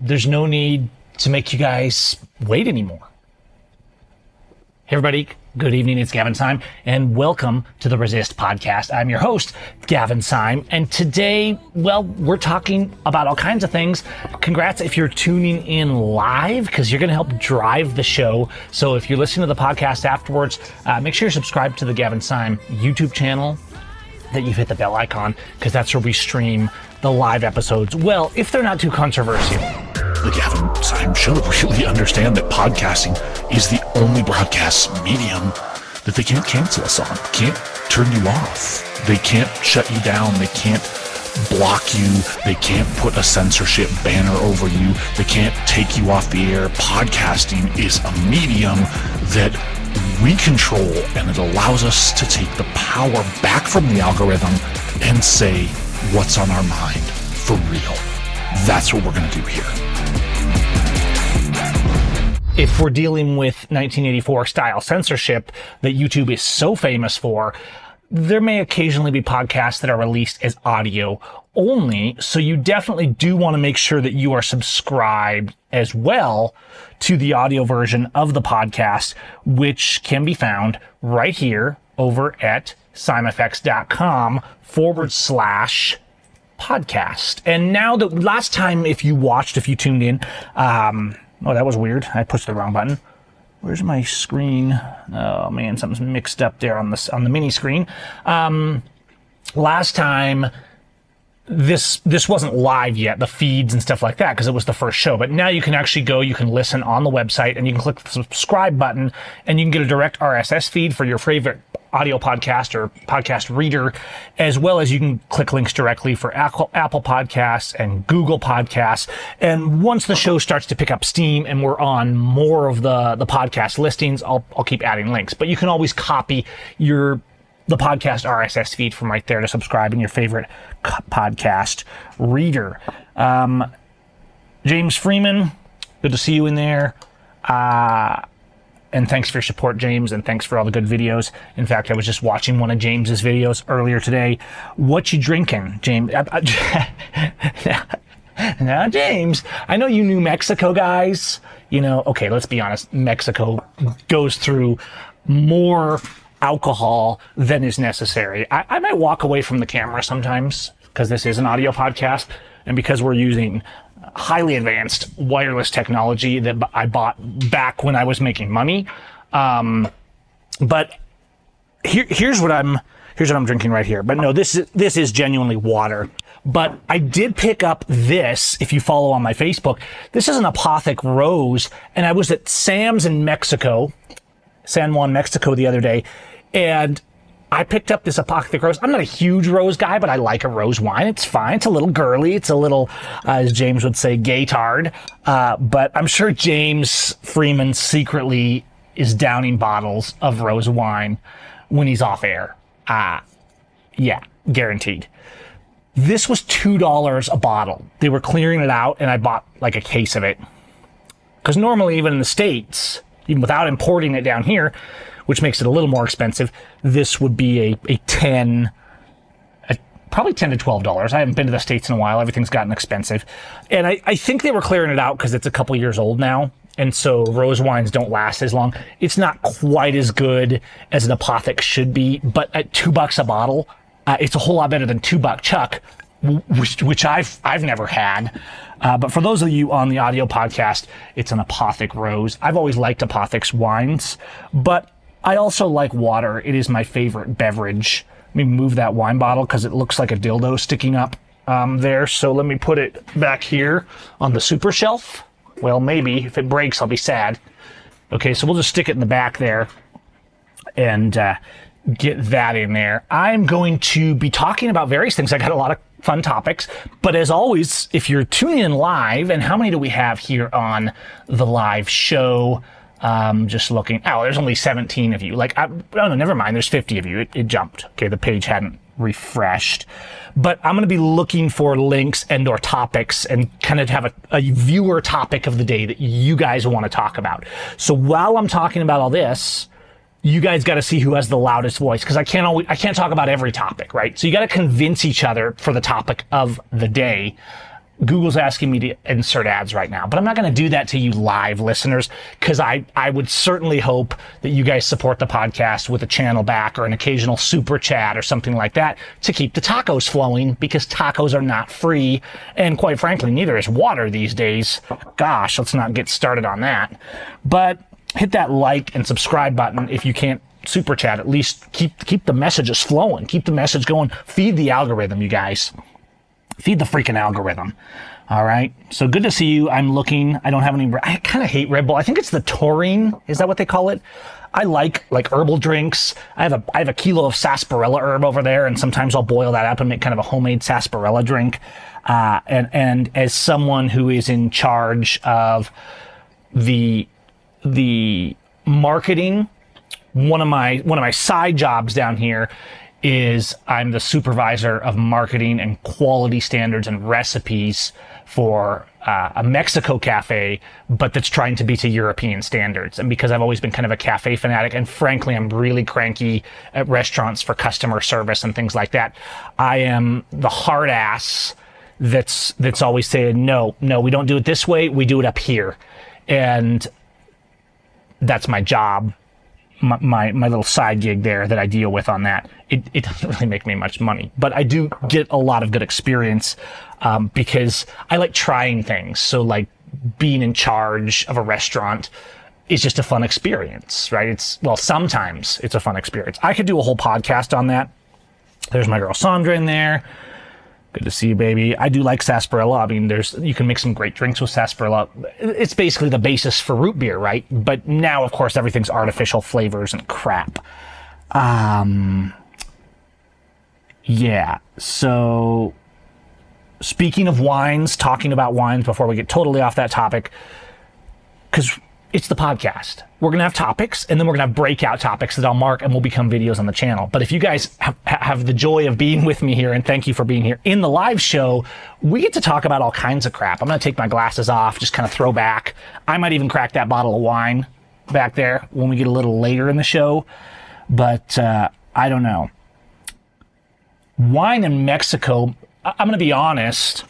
there's no need to make you guys wait anymore. Hey, everybody. Good evening. It's Gavin Seim, and welcome to the Resist podcast. I'm your host, Gavin Seim, and today, well, we're talking about all kinds of things. Congrats if you're tuning in live, because you're going to help drive the show. So if you're listening to the podcast afterwards, uh, make sure you're subscribed to the Gavin Seim YouTube channel, that you've hit the bell icon, because that's where we stream the live episodes. Well, if they're not too controversial. the Gavin Seim Show really understand that podcasting is the only broadcast medium that they can't cancel us on, can't turn you off. They can't shut you down. They can't block you. They can't put a censorship banner over you. They can't take you off the air. Podcasting is a medium that we control and it allows us to take the power back from the algorithm and say what's on our mind for real. That's what we're going to do here if we're dealing with 1984 style censorship that YouTube is so famous for, there may occasionally be podcasts that are released as audio only. So you definitely do want to make sure that you are subscribed as well to the audio version of the podcast, which can be found right here over at seimfx.com forward slash podcast. And now that last time, if you watched, if you tuned in, um, Oh, that was weird. I pushed the wrong button. Where's my screen? Oh man, something's mixed up there on the on the mini screen. Um, last time, this this wasn't live yet, the feeds and stuff like that, because it was the first show. But now you can actually go, you can listen on the website, and you can click the subscribe button, and you can get a direct RSS feed for your favorite audio podcast or podcast reader, as well as you can click links directly for Apple, Podcasts and Google Podcasts. And once the show starts to pick up steam and we're on more of the, the podcast listings, I'll, I'll keep adding links. But you can always copy your the podcast RSS feed from right there to subscribe in your favorite podcast reader. Um, James Freeman, good to see you in there. Uh, and thanks for your support, James, and thanks for all the good videos. In fact, I was just watching one of James's videos earlier today. What you drinking, James? now, James, I know you New Mexico guys. You know, okay, let's be honest. Mexico goes through more alcohol than is necessary. I, I might walk away from the camera sometimes because this is an audio podcast and because we're using highly advanced wireless technology that I bought back when I was making money. Um, but here, here's what I'm here's what I'm drinking right here. But no, this is this is genuinely water. But I did pick up this. If you follow on my Facebook, this is an Apothic Rose, and I was at Sam's in Mexico, San Juan, Mexico, the other day, and I picked up this Apothic Rose. I'm not a huge rose guy, but I like a rose wine. It's fine. It's a little girly. It's a little, uh, as James would say, gaytard. Uh, but I'm sure James Freeman secretly is downing bottles of rose wine when he's off air. Ah, uh, yeah, guaranteed. This was $2 a bottle. They were clearing it out and I bought like a case of it. Cause normally even in the States, even without importing it down here, which makes it a little more expensive. This would be a, a 10, a, probably 10 to $12. I haven't been to the States in a while. Everything's gotten expensive. And I, I think they were clearing it out because it's a couple years old now. And so rose wines don't last as long. It's not quite as good as an apothic should be, but at two bucks a bottle, uh, it's a whole lot better than two buck chuck, which, which I've, I've never had. Uh, but for those of you on the audio podcast, it's an apothic rose. I've always liked apothics wines, but I also like water. It is my favorite beverage. Let me move that wine bottle because it looks like a dildo sticking up um, there. So let me put it back here on the super shelf. Well, maybe if it breaks, I'll be sad. Okay, so we'll just stick it in the back there and uh, get that in there. I'm going to be talking about various things. I got a lot of fun topics, but as always, if you're tuning in live, and how many do we have here on the live show? Um, just looking. Oh, there's only 17 of you. Like, I, oh no, never mind. There's 50 of you. It, it jumped. Okay, the page hadn't refreshed. But I'm going to be looking for links and or topics and kind of have a, a viewer topic of the day that you guys want to talk about. So while I'm talking about all this, you guys got to see who has the loudest voice because I can't always, I can't talk about every topic, right? So you got to convince each other for the topic of the day. Google's asking me to insert ads right now, but I'm not going to do that to you live listeners because I, I would certainly hope that you guys support the podcast with a channel back or an occasional super chat or something like that to keep the tacos flowing because tacos are not free. And quite frankly, neither is water these days. Gosh, let's not get started on that. But hit that like and subscribe button if you can't super chat. At least keep, keep the messages flowing. Keep the message going. Feed the algorithm, you guys. Feed the freaking algorithm. All right. So good to see you. I'm looking. I don't have any. I kind of hate Red Bull. I think it's the taurine. Is that what they call it? I like like herbal drinks. I have a I have a kilo of sarsaparilla herb over there, and sometimes I'll boil that up and make kind of a homemade sarsaparilla drink. Uh, and and as someone who is in charge of the the marketing, one of my one of my side jobs down here is I'm the supervisor of marketing and quality standards and recipes for uh, a Mexico cafe, but that's trying to be to European standards. And because I've always been kind of a cafe fanatic, and frankly, I'm really cranky at restaurants for customer service and things like that, I am the hard ass that's that's always saying no, no, we don't do it this way, we do it up here, and that's my job my, my, my, little side gig there that I deal with on that. It, it doesn't really make me much money, but I do get a lot of good experience um, because I like trying things. So like being in charge of a restaurant is just a fun experience, right? It's well, sometimes it's a fun experience. I could do a whole podcast on that. There's my girl Sandra in there. Good to see you, baby. I do like sarsaparilla. I mean, there's you can make some great drinks with sarsaparilla. It's basically the basis for root beer, right? But now, of course, everything's artificial flavors and crap. Um, yeah. So, speaking of wines, talking about wines before we get totally off that topic, because it's the podcast. We're going to have topics and then we're going to have breakout topics that I'll mark and will become videos on the channel. But if you guys have, have, the joy of being with me here and thank you for being here in the live show, we get to talk about all kinds of crap. I'm going to take my glasses off, just kind of throw back. I might even crack that bottle of wine back there when we get a little later in the show. But, uh, I don't know. Wine in Mexico, I'm going to be honest.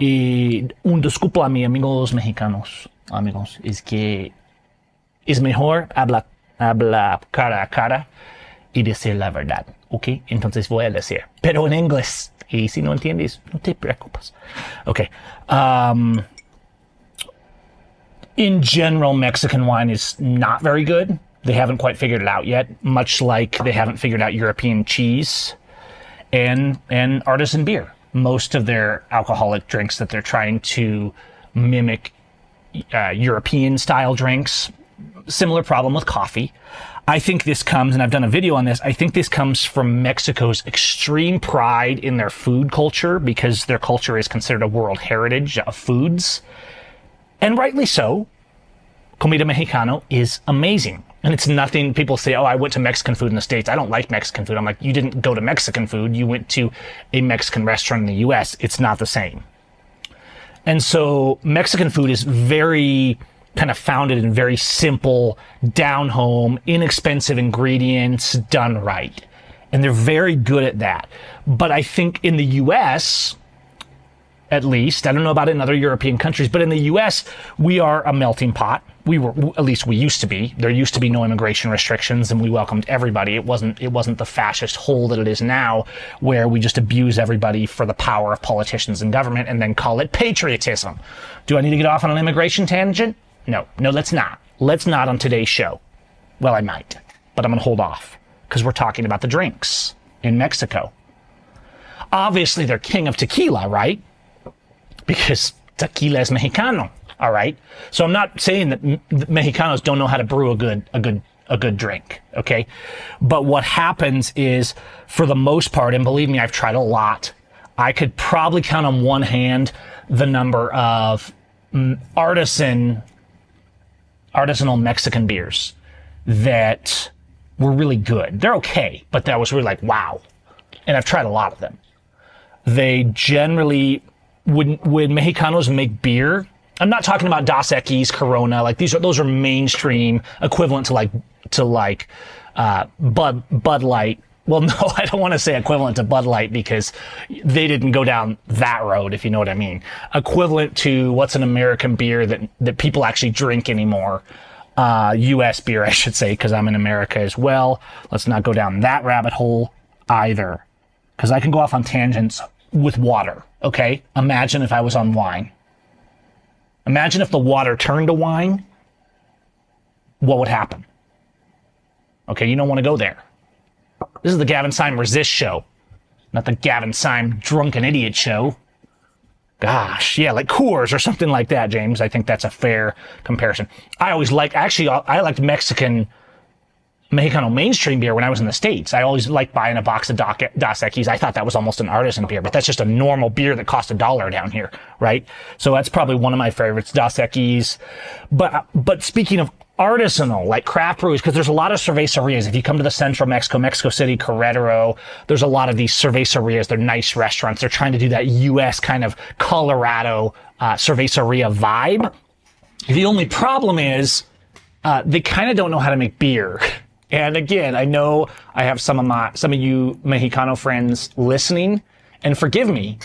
Y un disculpa mi amigos mexicanos amigos, es que es mejor hablar, hablar cara a cara y decir la verdad, ¿ok? Entonces voy a decir, pero en inglés. Y si no entiendes, no te preocupes. Okay. Um, in general, Mexican wine is not very good. They haven't quite figured it out yet, much like they haven't figured out European cheese and, and artisan beer. Most of their alcoholic drinks that they're trying to mimic uh, European style drinks. Similar problem with coffee. I think this comes, and I've done a video on this. I think this comes from Mexico's extreme pride in their food culture because their culture is considered a world heritage of foods. And rightly so. Comida Mexicano is amazing. And it's nothing, people say, oh, I went to Mexican food in the States. I don't like Mexican food. I'm like, you didn't go to Mexican food. You went to a Mexican restaurant in the US. It's not the same. And so Mexican food is very kind of founded in very simple, down home, inexpensive ingredients done right. And they're very good at that. But I think in the US, at least, I don't know about in other European countries, but in the US, we are a melting pot. We were at least we used to be. There used to be no immigration restrictions and we welcomed everybody. It wasn't it wasn't the fascist hole that it is now where we just abuse everybody for the power of politicians and government and then call it patriotism. Do i need to get off on an immigration tangent? No. No let's not. Let's not on today's show. Well i might but i'm going to hold off because we're talking about the drinks in mexico. Obviously they're king of tequila right because tequila is mexicano all right. So I'm not saying that Mexicanos don't know how to brew a good, a good, a good drink. Okay. But what happens is for the most part, and believe me, I've tried a lot. I could probably count on one hand the number of mm, artisan, artisanal Mexican beers that were really good. They're okay, but that was really like, wow. And I've tried a lot of them. They generally, when, when Mexicanos make beer, I'm not talking about Dos Equis, Corona. Like these are those are mainstream equivalent to like to like uh, Bud Bud Light well, no, I don't want to say equivalent to Bud Light because they didn't go down that road, if you know what I mean. Equivalent to what's an American beer that, that people actually drink anymore. Uh, U.S. beer, I should say, because I'm in America as well. Let's not go down that rabbit hole either, because I can go off on tangents with water. Okay. Imagine if I was on wine. Imagine if the water turned to wine. What would happen? Okay. You don't want to go there. This is the Gavin Seim Resist show, not the Gavin Seim Drunken Idiot show. Gosh, yeah, like Coors or something like that, James. I think that's a fair comparison. I always like, actually, I liked Mexican Mexicano mainstream beer when I was in the States. I always liked buying a box of Dos Equis. I thought that was almost an artisan beer, but that's just a normal beer that cost a dollar down here, right? So that's probably one of my favorites, Dos Equis. But, but speaking of artisanal, like craft breweries, because there's a lot of cervecerias. If you come to the central Mexico, Mexico City, Querétaro, there's a lot of these cervecerias. They're nice restaurants. They're trying to do that U.S. kind of Colorado uh, cerveceria vibe. The only problem is uh, they kind of don't know how to make beer. And again, I know I have some of my some of you Mexicano friends listening, and forgive me.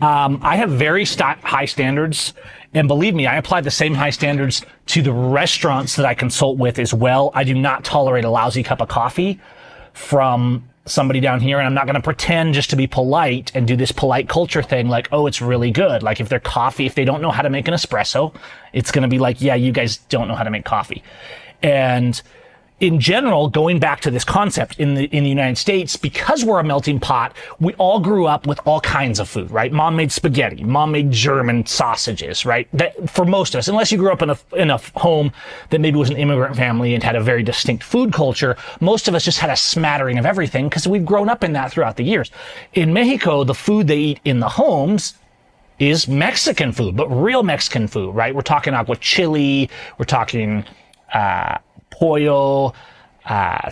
Um, I have very st- high standards and believe me, I apply the same high standards to the restaurants that I consult with as well. I do not tolerate a lousy cup of coffee from somebody down here and I'm not going to pretend just to be polite and do this polite culture thing like, oh, it's really good. Like if their coffee, if they don't know how to make an espresso, it's going to be like, yeah, you guys don't know how to make coffee. And in general, going back to this concept in the in the United States, because we're a melting pot, we all grew up with all kinds of food, right? Mom made spaghetti, mom made German sausages, right? That for most of us, unless you grew up in a in a home that maybe was an immigrant family and had a very distinct food culture, most of us just had a smattering of everything because we've grown up in that throughout the years. In Mexico, the food they eat in the homes is Mexican food, but real Mexican food, right? We're talking aguachile, we're talking uh, pollo, uh,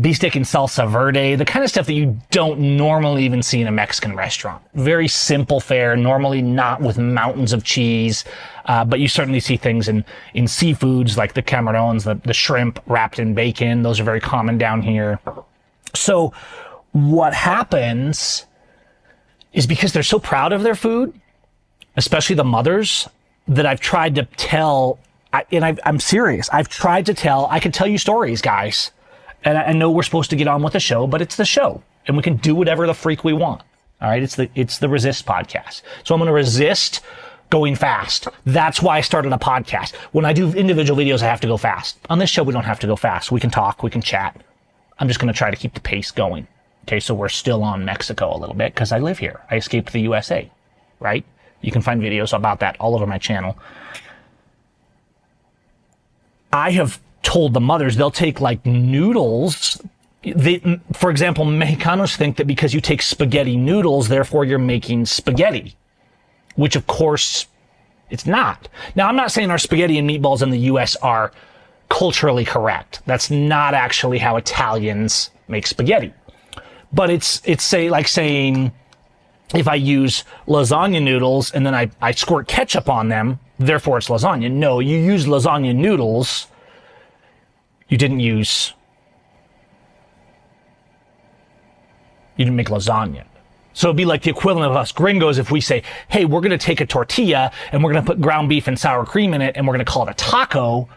beefsteak and salsa verde, the kind of stuff that you don't normally even see in a Mexican restaurant. Very simple fare, normally not with mountains of cheese, uh, but you certainly see things in, in seafoods like the camarones, the, the shrimp wrapped in bacon. Those are very common down here. So what happens is because they're so proud of their food, especially the mothers, that I've tried to tell I, and i am serious. I've tried to tell, I can tell you stories, guys. And I, I know we're supposed to get on with the show, but it's the show and we can do whatever the freak we want. All right. It's the, it's the resist podcast. So I'm going to resist going fast. That's why I started a podcast. When I do individual videos, I have to go fast. On this show, we don't have to go fast. We can talk, we can chat. I'm just going to try to keep the pace going. Okay. So we're still on Mexico a little bit because I live here. I escaped the USA, right? You can find videos about that all over my channel. I have told the mothers they'll take like noodles. They, for example, Mexicanos think that because you take spaghetti noodles, therefore you're making spaghetti, which of course it's not. Now, I'm not saying our spaghetti and meatballs in the U.S. are culturally correct. That's not actually how Italians make spaghetti. But it's, it's say, like saying, if I use lasagna noodles and then I, I squirt ketchup on them, therefore it's lasagna. No, you use lasagna noodles. You didn't use. You didn't make lasagna. So it'd be like the equivalent of us gringos if we say, hey, we're going to take a tortilla and we're going to put ground beef and sour cream in it and we're going to call it a taco.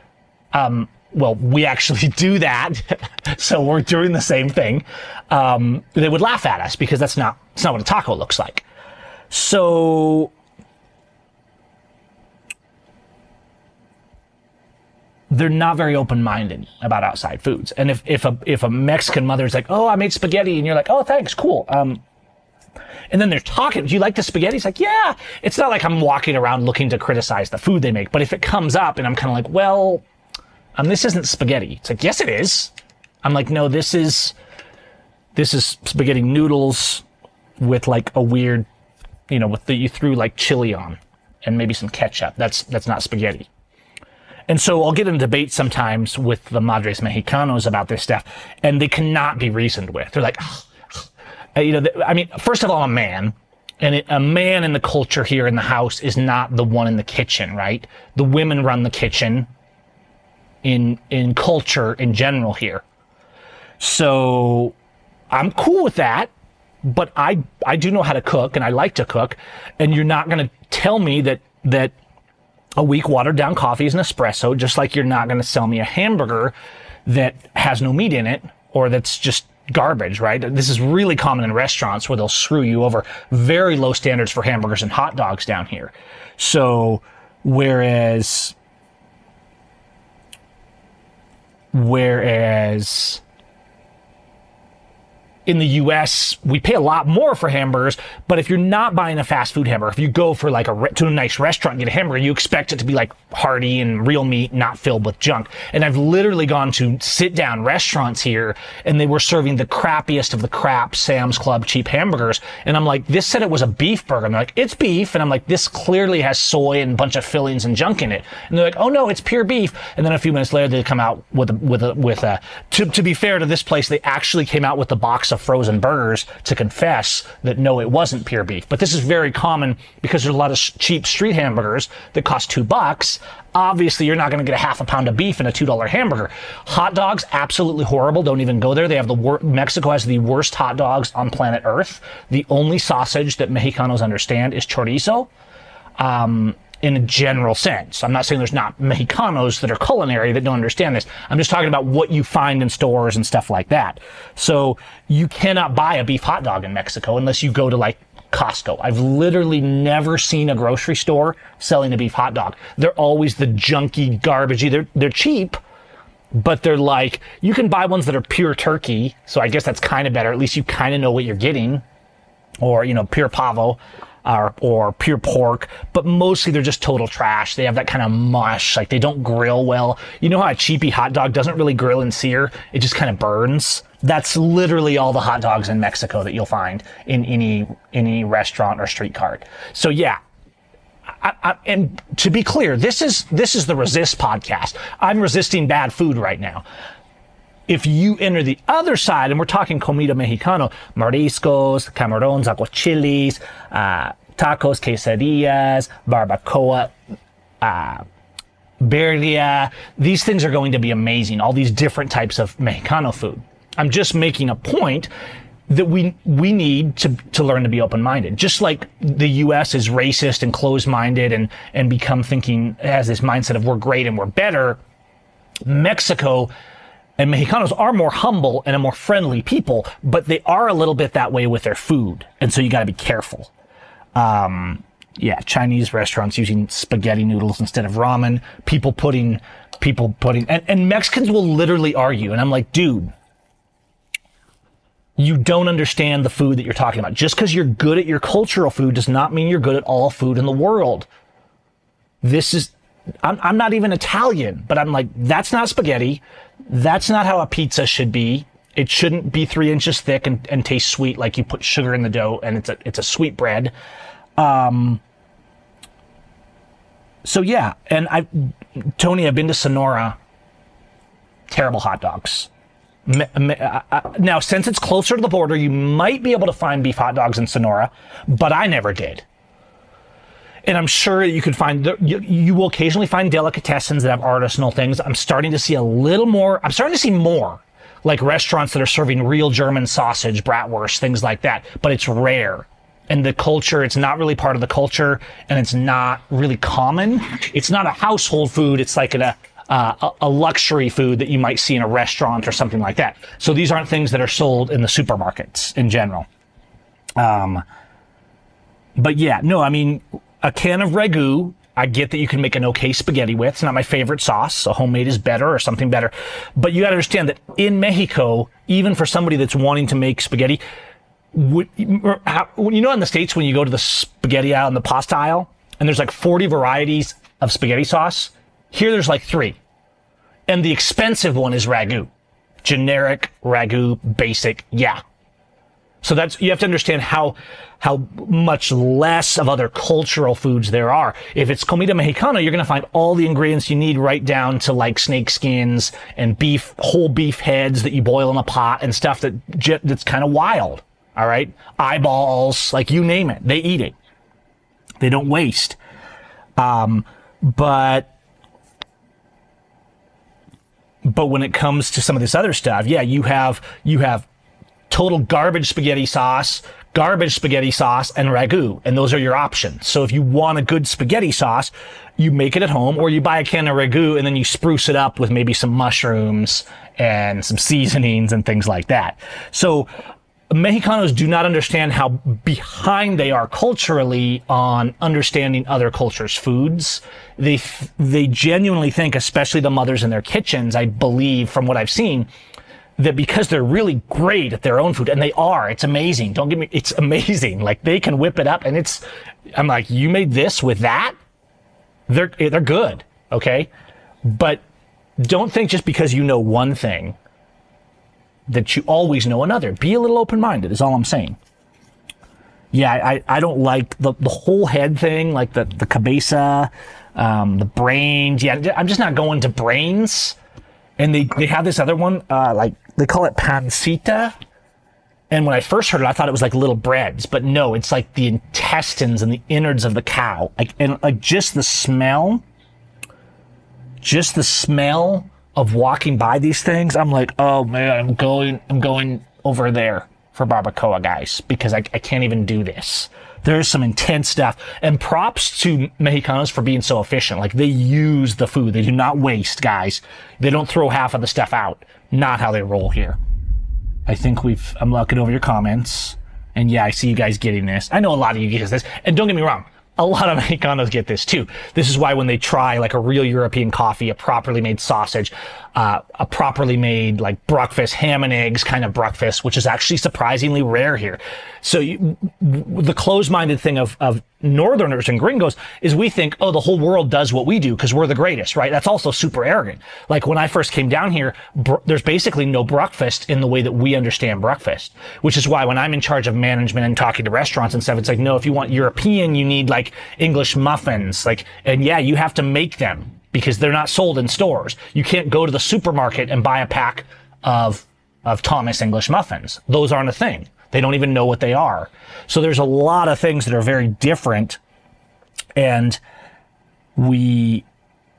Um, well, we actually do that. so we're doing the same thing. Um, they would laugh at us because that's not, that's not what a taco looks like. So they're not very open-minded about outside foods. And if, if a, if a Mexican mother is like, oh, I made spaghetti, and you're like, oh, thanks, cool. Um, and then they're talking, do you like the spaghetti? It's like, yeah. It's not like I'm walking around looking to criticize the food they make. But if it comes up and I'm kind of like, well, um, this isn't spaghetti. It's like, yes, it is. I'm like, no, this is, this is spaghetti noodles with like a weird, you know, with the, you threw like chili on and maybe some ketchup. That's, that's not spaghetti. And so I'll get in debate sometimes with the Madres Mexicanos about this stuff, and they cannot be reasoned with. They're like, uh, you know, I mean, first of all, a man, and it, a man in the culture here in the house is not the one in the kitchen, right? The women run the kitchen in in culture in general here. So I'm cool with that, but I I do know how to cook and I like to cook, and you're not going to tell me that that a weak watered down coffee is an espresso, just like you're not going to sell me a hamburger that has no meat in it or that's just garbage, right? This is really common in restaurants where they'll screw you over. Very low standards for hamburgers and hot dogs down here. So, whereas, whereas, in the US, we pay a lot more for hamburgers, but if you're not buying a fast food hamburger, if you go for like a re- to a nice restaurant and get a hamburger, you expect it to be like hearty and real meat, not filled with junk. And I've literally gone to sit down restaurants here and they were serving the crappiest of the crap Sam's Club cheap hamburgers. And I'm like, this said it was a beef burger. And they're like, it's beef. And I'm like, this clearly has soy and a bunch of fillings and junk in it. And they're like, oh no, it's pure beef. And then a few minutes later, they come out with a, with a, with a, to, to be fair to this place, they actually came out with the box of frozen burgers to confess that no, it wasn't pure beef. But this is very common because there's a lot of cheap street hamburgers that cost two bucks. Obviously, you're not going to get a half a pound of beef in a two dollar hamburger. Hot dogs, absolutely horrible. Don't even go there. They have the wor- Mexico has the worst hot dogs on planet Earth. The only sausage that Mexicanos understand is chorizo. Um, in a general sense. I'm not saying there's not Mexicanos that are culinary that don't understand this. I'm just talking about what you find in stores and stuff like that. So you cannot buy a beef hot dog in Mexico unless you go to like Costco. I've literally never seen a grocery store selling a beef hot dog. They're always the junky, garbagey. They're they're cheap, but they're like you can buy ones that are pure turkey. So I guess that's kind of better. At least you kind of know what you're getting, or you know pure pavo or, or pure pork, but mostly they're just total trash. They have that kind of mush, like they don't grill well. You know how a cheapy hot dog doesn't really grill and sear? It just kind of burns. That's literally all the hot dogs in Mexico that you'll find in any any restaurant or street cart. So yeah, I, I, and to be clear, this is this is the resist podcast. I'm resisting bad food right now. If you enter the other side, and we're talking comida mexicano, mariscos, camarones, aguachiles, uh, tacos, quesadillas, barbacoa, uh, birria, these things are going to be amazing. All these different types of Mexicano food. I'm just making a point that we we need to to learn to be open minded. Just like the U.S. is racist and closed minded and and become thinking has this mindset of we're great and we're better. Mexico and Mexicanos are more humble and a more friendly people, but they are a little bit that way with their food, and so you got to be careful. Um, yeah, Chinese restaurants using spaghetti noodles instead of ramen. People putting people putting and, and Mexicans will literally argue, and I'm like, dude you don't understand the food that you're talking about. Just because you're good at your cultural food does not mean you're good at all food in the world. This is, I'm, I'm not even Italian, but I'm like, that's not spaghetti. That's not how a pizza should be. It shouldn't be three inches thick and, and taste sweet like you put sugar in the dough and it's a, it's a sweet bread. Um, so yeah, and I, Tony, I've been to Sonora. Terrible hot dogs now, since it's closer to the border, you might be able to find beef hot dogs in Sonora, but I never did. And I'm sure you could find, you, you will occasionally find delicatessens that have artisanal things. I'm starting to see a little more, I'm starting to see more like restaurants that are serving real German sausage, bratwurst, things like that, but it's rare. And the culture, it's not really part of the culture and it's not really common. It's not a household food. It's like a, uh, a, luxury food that you might see in a restaurant or something like that. So these aren't things that are sold in the supermarkets in general. Um, but yeah, no, I mean, a can of ragu, I get that you can make an okay spaghetti with. It's not my favorite sauce. A homemade is better or something better. But you got to understand that in Mexico, even for somebody that's wanting to make spaghetti, you know, in the States, when you go to the spaghetti aisle and the pasta aisle, and there's like 40 varieties of spaghetti sauce, here there's like three. And the expensive one is ragu. Generic, ragu, basic, yeah. So that's, you have to understand how, how much less of other cultural foods there are. If it's comida mexicana, you're going to find all the ingredients you need right down to like snake skins and beef, whole beef heads that you boil in a pot and stuff that, that's kind of wild. All right. Eyeballs, like you name it. They eat it. They don't waste. Um, but but when it comes to some of this other stuff, yeah, you have you have total garbage spaghetti sauce, garbage spaghetti sauce, and ragu. And those are your options. So if you want a good spaghetti sauce, you make it at home or you buy a can of ragu and then you spruce it up with maybe some mushrooms and some seasonings and things like that. So Mexicanos do not understand how behind they are culturally on understanding other cultures' foods. They they genuinely think, especially the mothers in their kitchens, I believe from what I've seen, that because they're really great at their own food, and they are, it's amazing. Don't get me, it's amazing. Like they can whip it up, and it's. I'm like, you made this with that. They're they're good, okay, but don't think just because you know one thing that you always know another. Be a little open minded, is all I'm saying. Yeah, I, I don't like the, the whole head thing, like the, the cabeza, um, the brains. Yeah, I'm just not going to brains. And they, they have this other one, uh, like they call it pancita. And when I first heard it, I thought it was like little breads, but no, it's like the intestines and the innards of the cow. Like, and like just the smell, just the smell of walking by these things, I'm like, oh man, I'm going, I'm going over there for barbacoa, guys, because I, I can't even do this. There's some intense stuff. And props to Mexicanos for being so efficient. Like they use the food. They do not waste, guys. They don't throw half of the stuff out. Not how they roll here. I think we've, I'm looking over your comments. And yeah, I see you guys getting this. I know a lot of you get this. And don't get me wrong a lot of Mexicanos get this too. This is why when they try like a real European coffee, a properly made sausage, uh, a properly made like breakfast, ham and eggs kind of breakfast, which is actually surprisingly rare here. So you, the closed-minded thing of, of Northerners and gringos is we think, oh, the whole world does what we do because we're the greatest, right? That's also super arrogant. Like when I first came down here, br- there's basically no breakfast in the way that we understand breakfast, which is why when I'm in charge of management and talking to restaurants and stuff, it's like, no, if you want European, you need like English muffins, like, and yeah, you have to make them because they're not sold in stores. You can't go to the supermarket and buy a pack of, of Thomas English muffins. Those aren't a thing. They don't even know what they are. So there's a lot of things that are very different and we,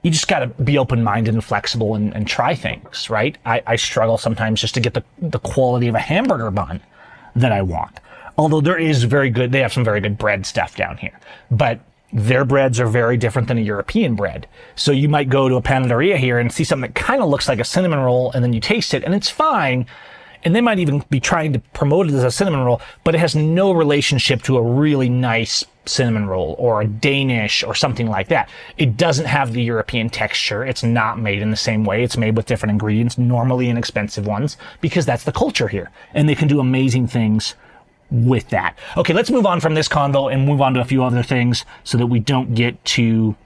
you just got to be open minded and flexible and, and, try things, right? I, I struggle sometimes just to get the, the quality of a hamburger bun that I want. Although there is very good, they have some very good bread stuff down here. But their breads are very different than a European bread. So you might go to a panaderia here and see something that kind of looks like a cinnamon roll and then you taste it and it's fine. And they might even be trying to promote it as a cinnamon roll, but it has no relationship to a really nice cinnamon roll or a Danish or something like that. It doesn't have the European texture. It's not made in the same way. It's made with different ingredients, normally inexpensive ones, because that's the culture here. And they can do amazing things with that. Okay, let's move on from this convo and move on to a few other things so that we don't get too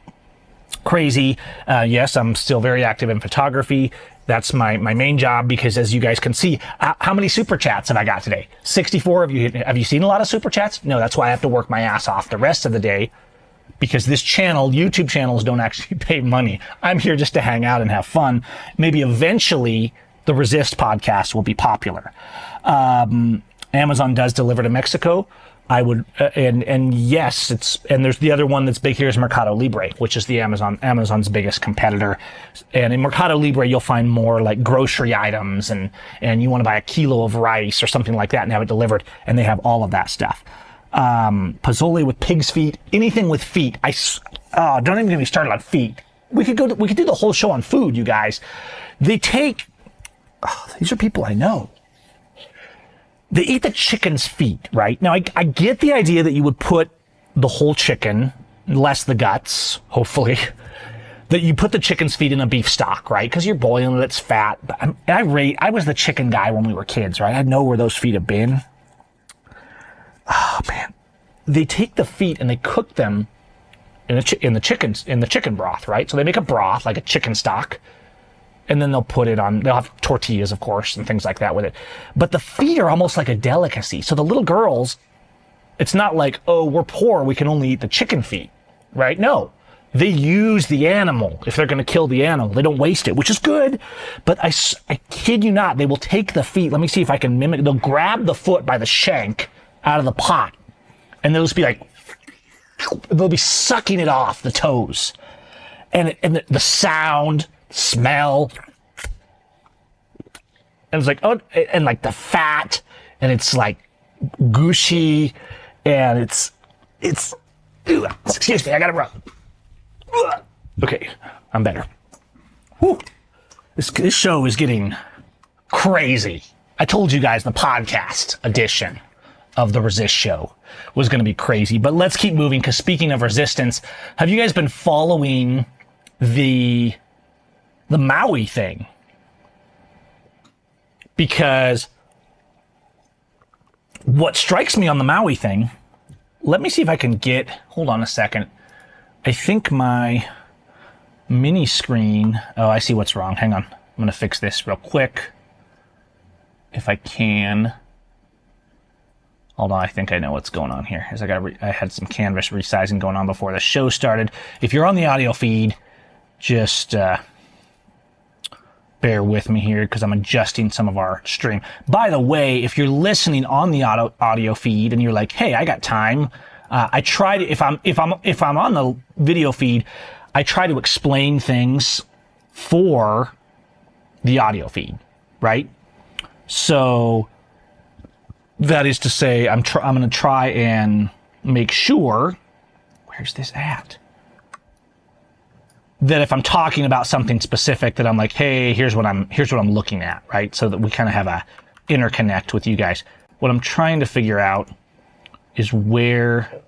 crazy. Uh, yes, I'm still very active in photography. That's my, my main job because as you guys can see, uh, how many super chats have I got today? 64 of you. Have you seen a lot of super chats? No, that's why I have to work my ass off the rest of the day because this channel, YouTube channels don't actually pay money. I'm here just to hang out and have fun. Maybe eventually the Resist podcast will be popular. Um, Amazon does deliver to Mexico. I would, uh, and and yes, it's and there's the other one that's big here is Mercado Libre, which is the Amazon Amazon's biggest competitor. And in Mercado Libre, you'll find more like grocery items, and and you want to buy a kilo of rice or something like that and have it delivered, and they have all of that stuff. Um, pozole with pig's feet, anything with feet. I oh, don't even get me started on feet. We could go. To, we could do the whole show on food, you guys. They take. Oh, these are people I know they eat the chicken's feet, right? Now, I, I get the idea that you would put the whole chicken, less the guts, hopefully, that you put the chicken's feet in a beef stock, right? Because you're boiling it, it's fat. But I rate, I was the chicken guy when we were kids, right? I know where those feet have been. Oh man, they take the feet and they cook them in the in the in the chicken broth, right? So they make a broth like a chicken stock and then they'll put it on, they'll have tortillas, of course, and things like that with it. But the feet are almost like a delicacy. So the little girls, it's not like, oh, we're poor, we can only eat the chicken feet, right? No. They use the animal if they're going to kill the animal. They don't waste it, which is good. But I, I kid you not, they will take the feet. Let me see if I can mimic. They'll grab the foot by the shank out of the pot and they'll just be like, they'll be sucking it off the toes. And, and the, the sound, smell. And it's like, oh, and like the fat and it's like gushy, and it's it's. Excuse me, I gotta run. Okay, I'm better. Whew. This this show is getting crazy. I told you guys the podcast edition of the Resist show was going to be crazy, but let's keep moving because speaking of resistance, have you guys been following the the Maui thing? Because what strikes me on the Maui thing, let me see if I can get, hold on a second. I think my mini screen, oh, I see what's wrong. Hang on. I'm going to fix this real quick if I can. Hold on, I think I know what's going on here. As I got, re- I had some canvas resizing going on before the show started. If you're on the audio feed, just uh, bear with me here because I'm adjusting some of our stream. By the way, if you're listening on the audio audio feed and you're like, "Hey, I got time," uh, I try to if I'm if I'm if I'm on the video feed, I try to explain things for the audio feed, right? So that is to say, I'm tr- I'm going to try and make sure. Where's this at? That if I'm talking about something specific, that I'm like, hey, here's what I'm here's what I'm looking at, right? So that we kind of have a interconnect with you guys. What I'm trying to figure out is where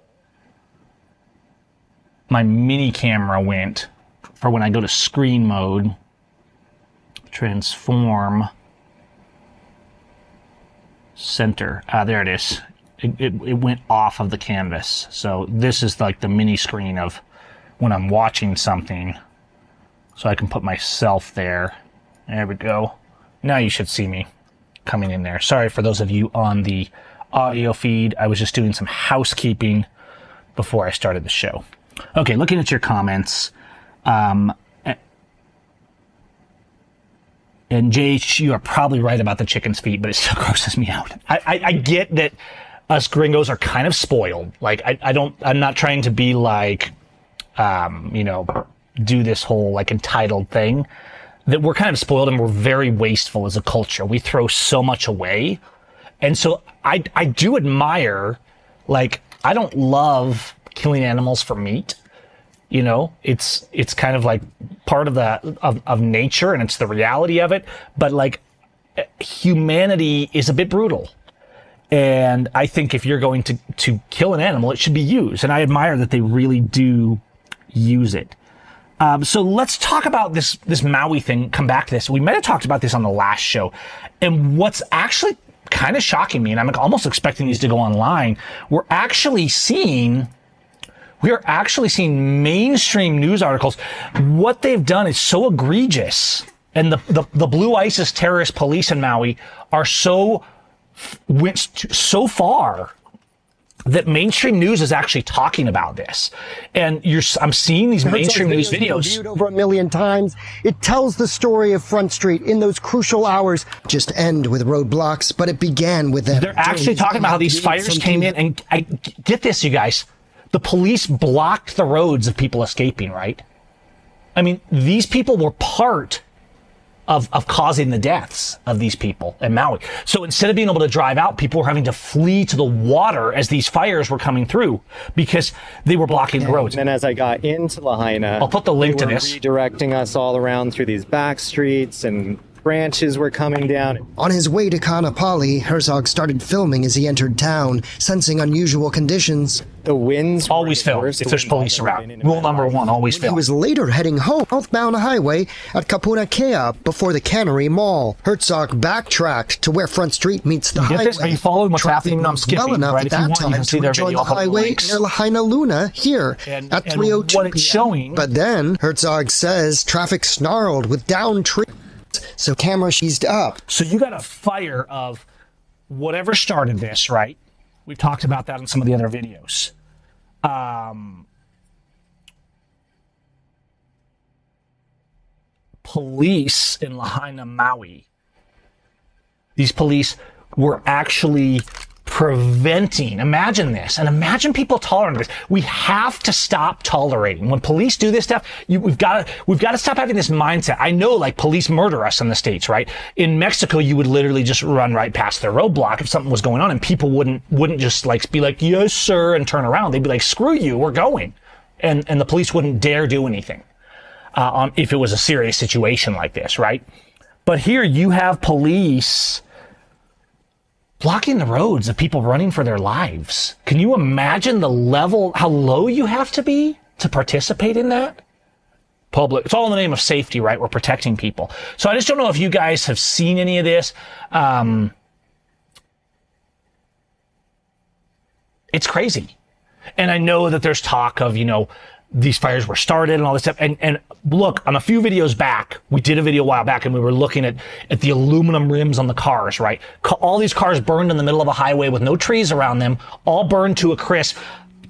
my mini camera went for when I go to screen mode, transform center. Ah, there it is. It, it, it went off of the canvas. So this is like the mini screen of when I'm watching something. So I can put myself there. There we go. Now you should see me coming in there. Sorry for those of you on the audio feed. I was just doing some housekeeping before I started the show. Okay, looking at your comments. Um, and JH, you are probably right about the chicken's feet, but it still grosses me out. I, I, I get that us gringos are kind of spoiled. Like, I, I don't, I'm not trying to be like, um, you know, do this whole like entitled thing. That we're kind of spoiled and we're very wasteful as a culture. We throw so much away. And so I, I do admire, like, I don't love killing animals for meat you know it's it's kind of like part of the of, of nature and it's the reality of it but like humanity is a bit brutal and i think if you're going to to kill an animal it should be used and i admire that they really do use it um, so let's talk about this this maui thing come back to this we might have talked about this on the last show and what's actually kind of shocking me and i'm almost expecting these to go online we're actually seeing we are actually seeing mainstream news articles. What they've done is so egregious. And the, the, the blue ISIS terrorist police in Maui are so, went so far that mainstream news is actually talking about this. And you're, I'm seeing these mainstream news videos. Viewed over a million times. It tells the story of Front Street in those crucial hours. Just end with roadblocks, but it began with them. They're actually talking about how these fires came in and I, get this, you guys the police blocked the roads of people escaping, right? I mean, these people were part of, of causing the deaths of these people in Maui. So instead of being able to drive out, people were having to flee to the water as these fires were coming through because they were blocking the roads. And then as I got into Lahaina, I'll put the link to were this. Redirecting us all around through these back streets and branches were coming down. On his way to Kaanapali, Herzog started filming as he entered town, sensing unusual conditions. The winds Always film worse. if The there's police around. Rule number one, always fail. He was later heading home southbound highway at Kapunakea before the Cannery Mall. Herzog backtracked to where Front Street meets the You get highway. this? Are you following what's Traffic happening? I'm was skipping, well enough right? at If you that want, you time can see to their rejoin video. the I'll put the highway links. near Lahaina Luna here And- at and 3:02 what oh it's p.m. showing- But then Herzog says traffic snarled with down trees, so camera eased up. So you got a fire of whatever started this, right? We've talked about that in some of the other videos. Um, police in Lahaina, Maui. These police were actually preventing. Imagine this, and imagine people tolerating this. We have to stop tolerating when police do this stuff. You, we've got to we've got to stop having this mindset. I know, like police murder us in the states, right? In Mexico, you would literally just run right past their roadblock if something was going on, and people wouldn't wouldn't just like be like, "Yes, sir," and turn around. They'd be like, "Screw you, we're going," and and the police wouldn't dare do anything uh, on, if it was a serious situation like this, right? But here you have police blocking the roads of people running for their lives. Can you imagine the level, how low you have to be to participate in that? Public. It's all in the name of safety, right? We're protecting people. So I just don't know if you guys have seen any of this. Um, it's crazy. And I know that there's talk of, you know, these fires were started and all this stuff. And, and look, on a few videos back, we did a video a while back and we were looking at, at the aluminum rims on the cars, right? All these cars burned in the middle of a highway with no trees around them, all burned to a crisp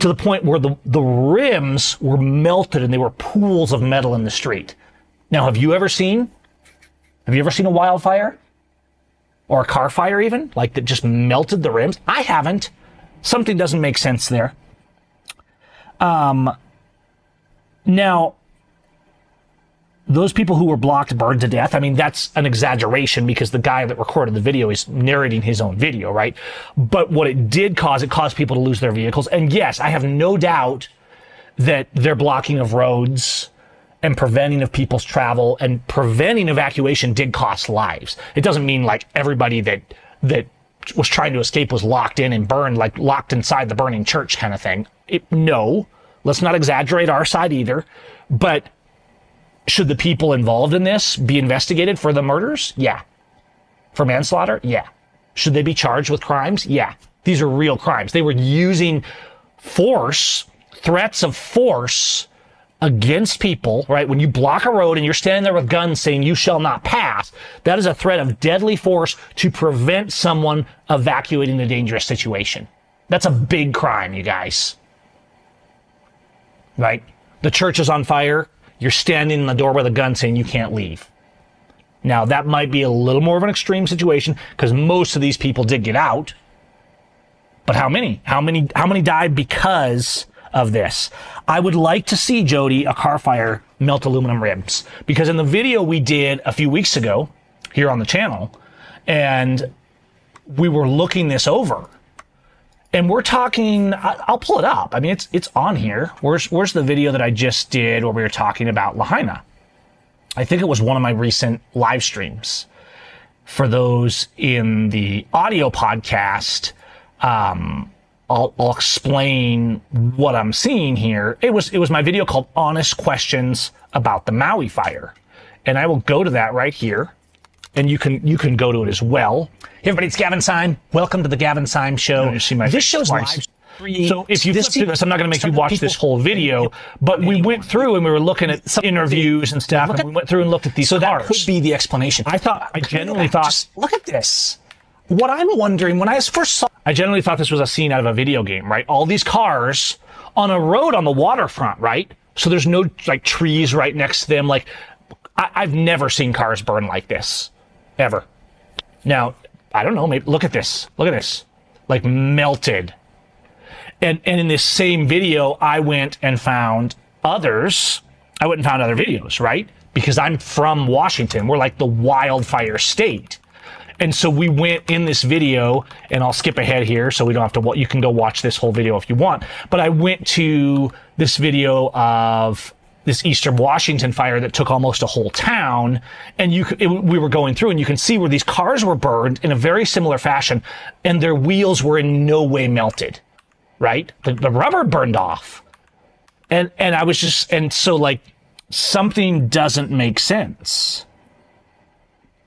to the point where the, the rims were melted and they were pools of metal in the street. Now, have you ever seen, have you ever seen a wildfire? Or a car fire even? Like that just melted the rims? I haven't. Something doesn't make sense there. Um, now, those people who were blocked burned to death. I mean, that's an exaggeration because the guy that recorded the video is narrating his own video, right? But what it did cause, it caused people to lose their vehicles. And yes, I have no doubt that their blocking of roads and preventing of people's travel and preventing evacuation did cost lives. It doesn't mean like everybody that, that was trying to escape was locked in and burned, like locked inside the burning church kind of thing. It, no, let's not exaggerate our side either. But should the people involved in this be investigated for the murders? Yeah. For manslaughter? Yeah. Should they be charged with crimes? Yeah. These are real crimes. They were using force, threats of force against people, right? When you block a road and you're standing there with guns saying you shall not pass, that is a threat of deadly force to prevent someone evacuating a dangerous situation. That's a big crime, you guys. Right? The church is on fire you're standing in the door with a gun saying you can't leave. Now, that might be a little more of an extreme situation because most of these people did get out. But how many? How many how many died because of this? I would like to see Jody a car fire melt aluminum rims because in the video we did a few weeks ago here on the channel and we were looking this over and we're talking i'll pull it up. I mean it's it's on here. Where's where's the video that i just did where we were talking about lahaina? I think it was one of my recent live streams. For those in the audio podcast um, I'll, I'll explain what i'm seeing here. It was it was my video called honest questions about the maui fire. And i will go to that right here and you can you can go to it as well. Hey everybody, it's Gavin Seim. Welcome to the Gavin Seim Show. You see my this show's live. So if you flip through this, I'm not going to make you watch this whole video, but we went through and we were looking at some interviews and stuff, and we went through and looked at these so cars. that could be the explanation. I thought, I genuinely thought, Just look at this. What I'm wondering when I first saw I genuinely thought this was a scene out of a video game, right? All these cars on a road on the waterfront, right? So there's no like trees right next to them. Like I, I've never seen cars burn like this ever. Now, I don't know, maybe look at this. Look at this. Like melted. And and in this same video, I went and found others. I went and found other videos, right? Because I'm from Washington. We're like the wildfire state. And so we went in this video, and I'll skip ahead here so we don't have to, you can go watch this whole video if you want. But I went to this video of this Eastern Washington fire that took almost a whole town. And you, it, we were going through and you can see where these cars were burned in a very similar fashion and their wheels were in no way melted, right? The, the rubber burned off. And, and I was just, and so like something doesn't make sense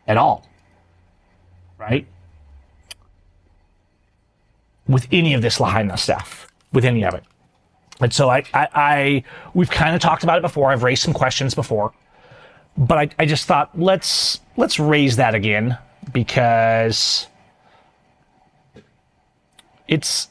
at all, right? With any of this Lahaina stuff, with any of it. And so I, I, I we've kind of talked about it before. I've raised some questions before, but I, I just thought let's let's raise that again because it's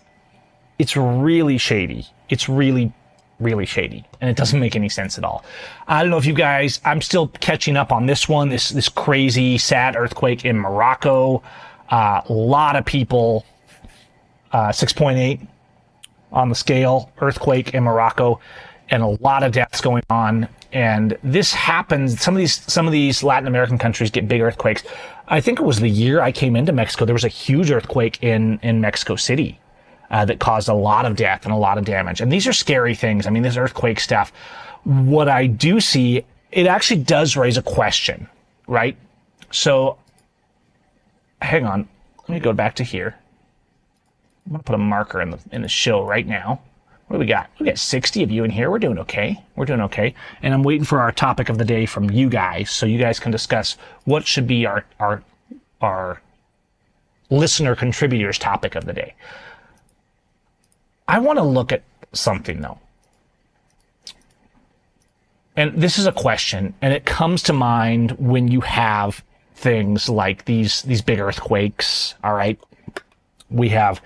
it's really shady. It's really really shady and it doesn't make any sense at all. I don't know if you guys I'm still catching up on this one this this crazy sad earthquake in Morocco. Uh, a lot of people uh, 6.8 on the scale earthquake in Morocco, and a lot of deaths going on. And this happens. Some of these some of these Latin American countries get big earthquakes. I think it was the year I came into Mexico. There was a huge earthquake in in Mexico City. Uh, that caused a lot of death and a lot of damage. And these are scary things. I mean, this earthquake stuff. What I do see, it actually does raise a question, right? So, hang on. Let me go back to here. I'm gonna put a marker in the in the show right now. What do we got? We got 60 of you in here. We're doing okay. We're doing okay. And I'm waiting for our topic of the day from you guys, so you guys can discuss what should be our our our listener contributors topic of the day. I want to look at something though. And this is a question, and it comes to mind when you have things like these these big earthquakes. All right, we have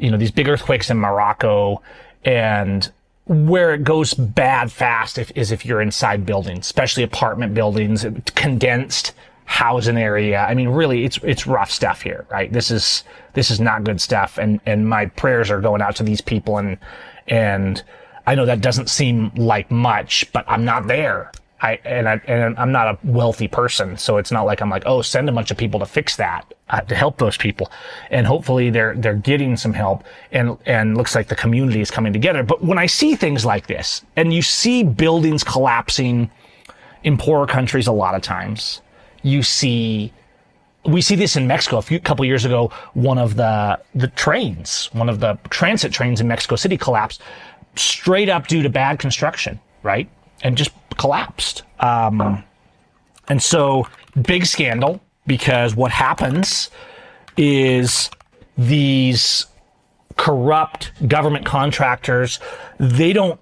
you know these big earthquakes in Morocco, and where it goes bad fast if, is if you're inside buildings, especially apartment buildings, condensed housing area. I mean, really, it's it's rough stuff here, right? This is this is not good stuff, and and my prayers are going out to these people, and and I know that doesn't seem like much, but I'm not there. I and I and I'm not a wealthy person, so it's not like I'm like, oh, send a bunch of people to fix that uh, to help those people, and hopefully they're they're getting some help, and and looks like the community is coming together. But when I see things like this, and you see buildings collapsing in poorer countries, a lot of times you see we see this in Mexico. A few couple years ago, one of the the trains, one of the transit trains in Mexico City collapsed straight up due to bad construction, right? And just collapsed. Um, and so big scandal because what happens is these corrupt government contractors, they don't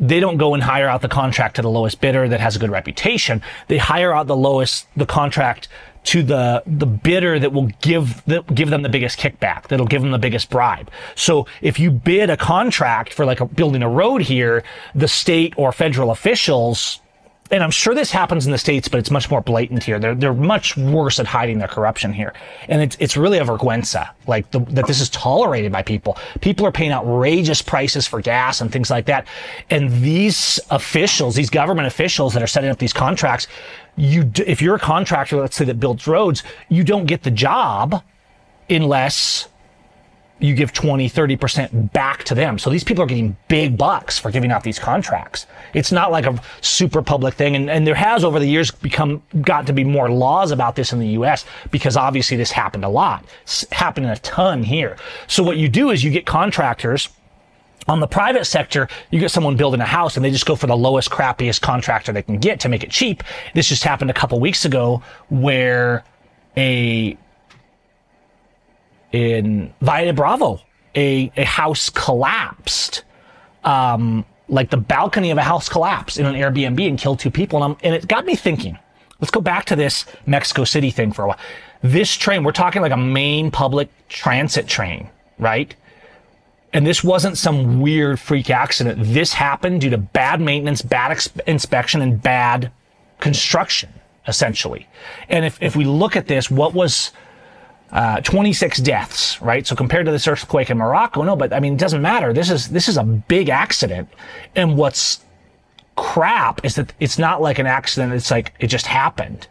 they don't go and hire out the contract to the lowest bidder that has a good reputation. They hire out the lowest the contract to the the bidder that will give the, give them the biggest kickback, that'll give them the biggest bribe. So if you bid a contract for like a, building a road here, the state or federal officials and I'm sure this happens in the states, but it's much more blatant here. They're they're much worse at hiding their corruption here, and it's it's really a vergüenza, like the, that this is tolerated by people. People are paying outrageous prices for gas and things like that, and these officials, these government officials that are setting up these contracts, you if you're a contractor, let's say that builds roads, you don't get the job unless you give 20, 30% back to them. So these people are getting big bucks for giving out these contracts. It's not like a super public thing. And, and there has over the years become, got to be more laws about this in the US because obviously this happened a lot. It's happened a ton here. So what you do is you get contractors on the private sector, you get someone building a house and they just go for the lowest, crappiest contractor they can get to make it cheap. This just happened a couple weeks ago where a in Valle Bravo, a, a house collapsed. Um, like the balcony of a house collapsed in an Airbnb and killed two people. And, and, it got me thinking. Let's go back to this Mexico City thing for a while. This train, we're talking like a main public transit train, right? And this wasn't some weird freak accident. This happened due to bad maintenance, bad ex- inspection, and bad construction, essentially. And if, if we look at this, what was uh, 26 deaths, right? So compared to this earthquake in Morocco, no, but I mean, it doesn't matter. This is, this is a big accident. And what's crap is that it's not like an accident. It's like, it just happened.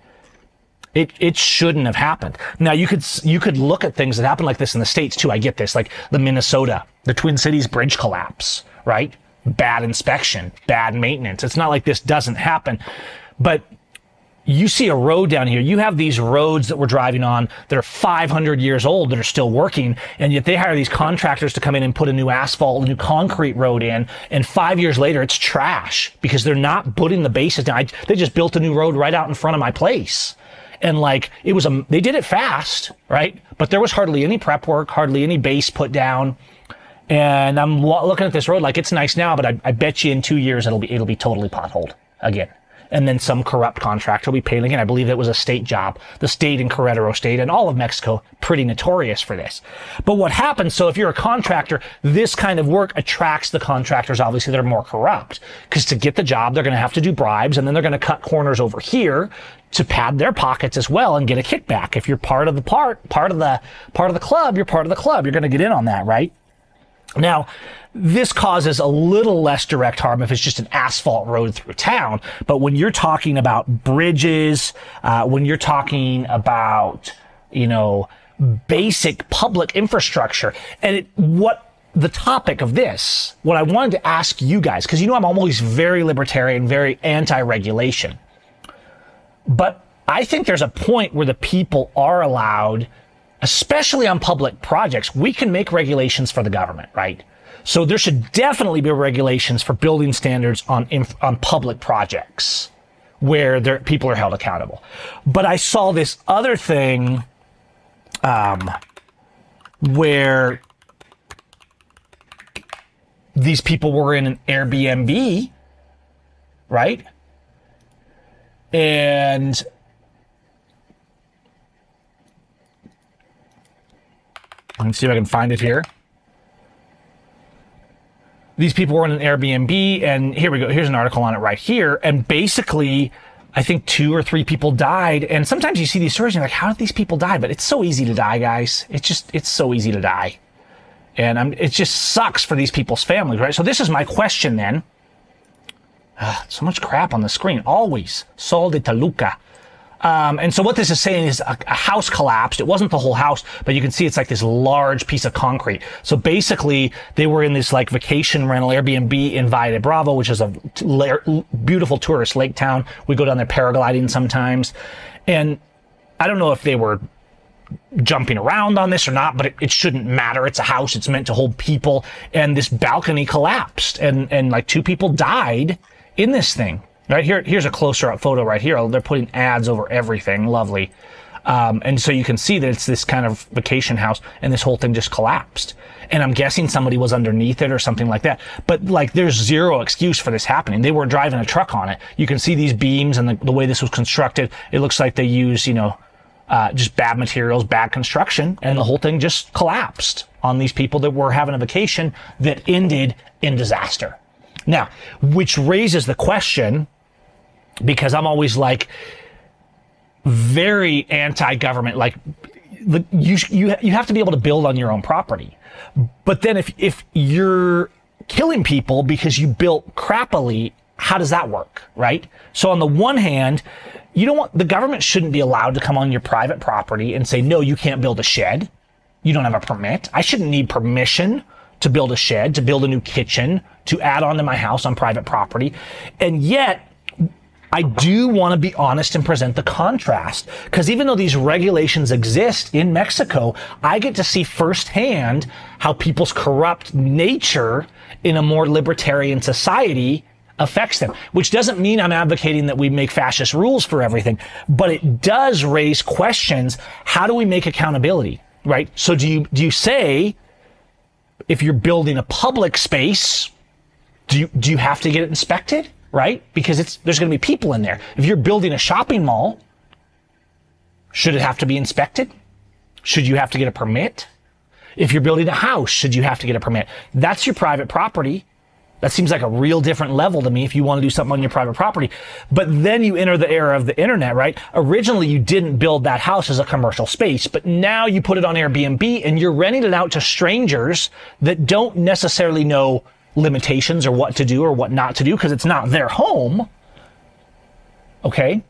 It, it shouldn't have happened. Now you could, you could look at things that happen like this in the States too. I get this, like the Minnesota, the Twin Cities bridge collapse, right? Bad inspection, bad maintenance. It's not like this doesn't happen, but you see a road down here. You have these roads that we're driving on that are 500 years old that are still working, and yet they hire these contractors to come in and put a new asphalt, a new concrete road in, and five years later it's trash because they're not putting the bases down. I, they just built a new road right out in front of my place. And like, it was a, they did it fast, right? But there was hardly any prep work, hardly any base put down. And I'm looking at this road like it's nice now, but I, I bet you in two years it'll be, it'll be totally potholed again and then some corrupt contractor will be paid again. I believe it was a state job. The state in Querétaro State and all of Mexico, pretty notorious for this. But what happens, so if you're a contractor, this kind of work attracts the contractors, obviously, that are more corrupt. Because to get the job, they're going to have to do bribes, and then they're going to cut corners over here to pad their pockets as well and get a kickback. If you're part of the part, part of the, part of the club, you're part of the club. You're going to get in on that, right? Now, this causes a little less direct harm if it's just an asphalt road through town. But when you're talking about bridges, uh, when you're talking about, you know, basic public infrastructure, and it, what the topic of this, what I wanted to ask you guys, because you know I'm always very libertarian, very anti-regulation. But I think there's a point where the people are allowed, especially on public projects, we can make regulations for the government, right? So there should definitely be regulations for building standards on on public projects where there, people are held accountable. But I saw this other thing um, where these people were in an Airbnb, right? And let's see if I can find it here these people were in an Airbnb, and here we go. Here's an article on it right here. And basically, I think two or three people died. And sometimes you see these stories and you're like, how did these people die? But it's so easy to die, guys. It's just, it's so easy to die. And I'm, it just sucks for these people's families, right? So this is my question then. Ugh, so much crap on the screen. Always. Sol de Toluca. Um, and so what this is saying is a, a, house collapsed. It wasn't the whole house, but you can see it's like this large piece of concrete. So basically, they were in this like vacation rental Airbnb in Valle de Bravo, which is a beautiful tourist lake town. We go down there paragliding sometimes. And I don't know if they were jumping around on this or not, but it, it, shouldn't matter. It's a house. It's meant to hold people. And this balcony collapsed and, and like two people died in this thing. Right here, here's a closer up photo right here. They're putting ads over everything. Lovely. Um, and so you can see that it's this kind of vacation house and this whole thing just collapsed. And I'm guessing somebody was underneath it or something like that. But like there's zero excuse for this happening. They were driving a truck on it. You can see these beams and the, the way this was constructed. It looks like they used, you know, uh, just bad materials, bad construction, and the whole thing just collapsed on these people that were having a vacation that ended in disaster. Now, which raises the question, because I'm always like very anti-government. Like you you you have to be able to build on your own property. But then if if you're killing people because you built crappily, how does that work, right? So on the one hand, you don't want the government shouldn't be allowed to come on your private property and say no, you can't build a shed. You don't have a permit. I shouldn't need permission to build a shed, to build a new kitchen, to add on to my house on private property. And yet I do want to be honest and present the contrast. Because even though these regulations exist in Mexico, I get to see firsthand how people's corrupt nature in a more libertarian society affects them. Which doesn't mean I'm advocating that we make fascist rules for everything, but it does raise questions. How do we make accountability? Right? So do you, do you say, if you're building a public space, do you, do you have to get it inspected? Right? Because it's there's going to be people in there. If you're building a shopping mall, should it have to be inspected? Should you have to get a permit? If you're building a house, should you have to get a permit? That's your private property. That seems like a real different level to me if you want to do something on your private property. But then you enter the era of the internet, right? Originally, you didn't build that house as a commercial space, but now you put it on Airbnb and you're renting it out to strangers that don't necessarily know limitations or what to do or what not to do because it's not their home. Okay.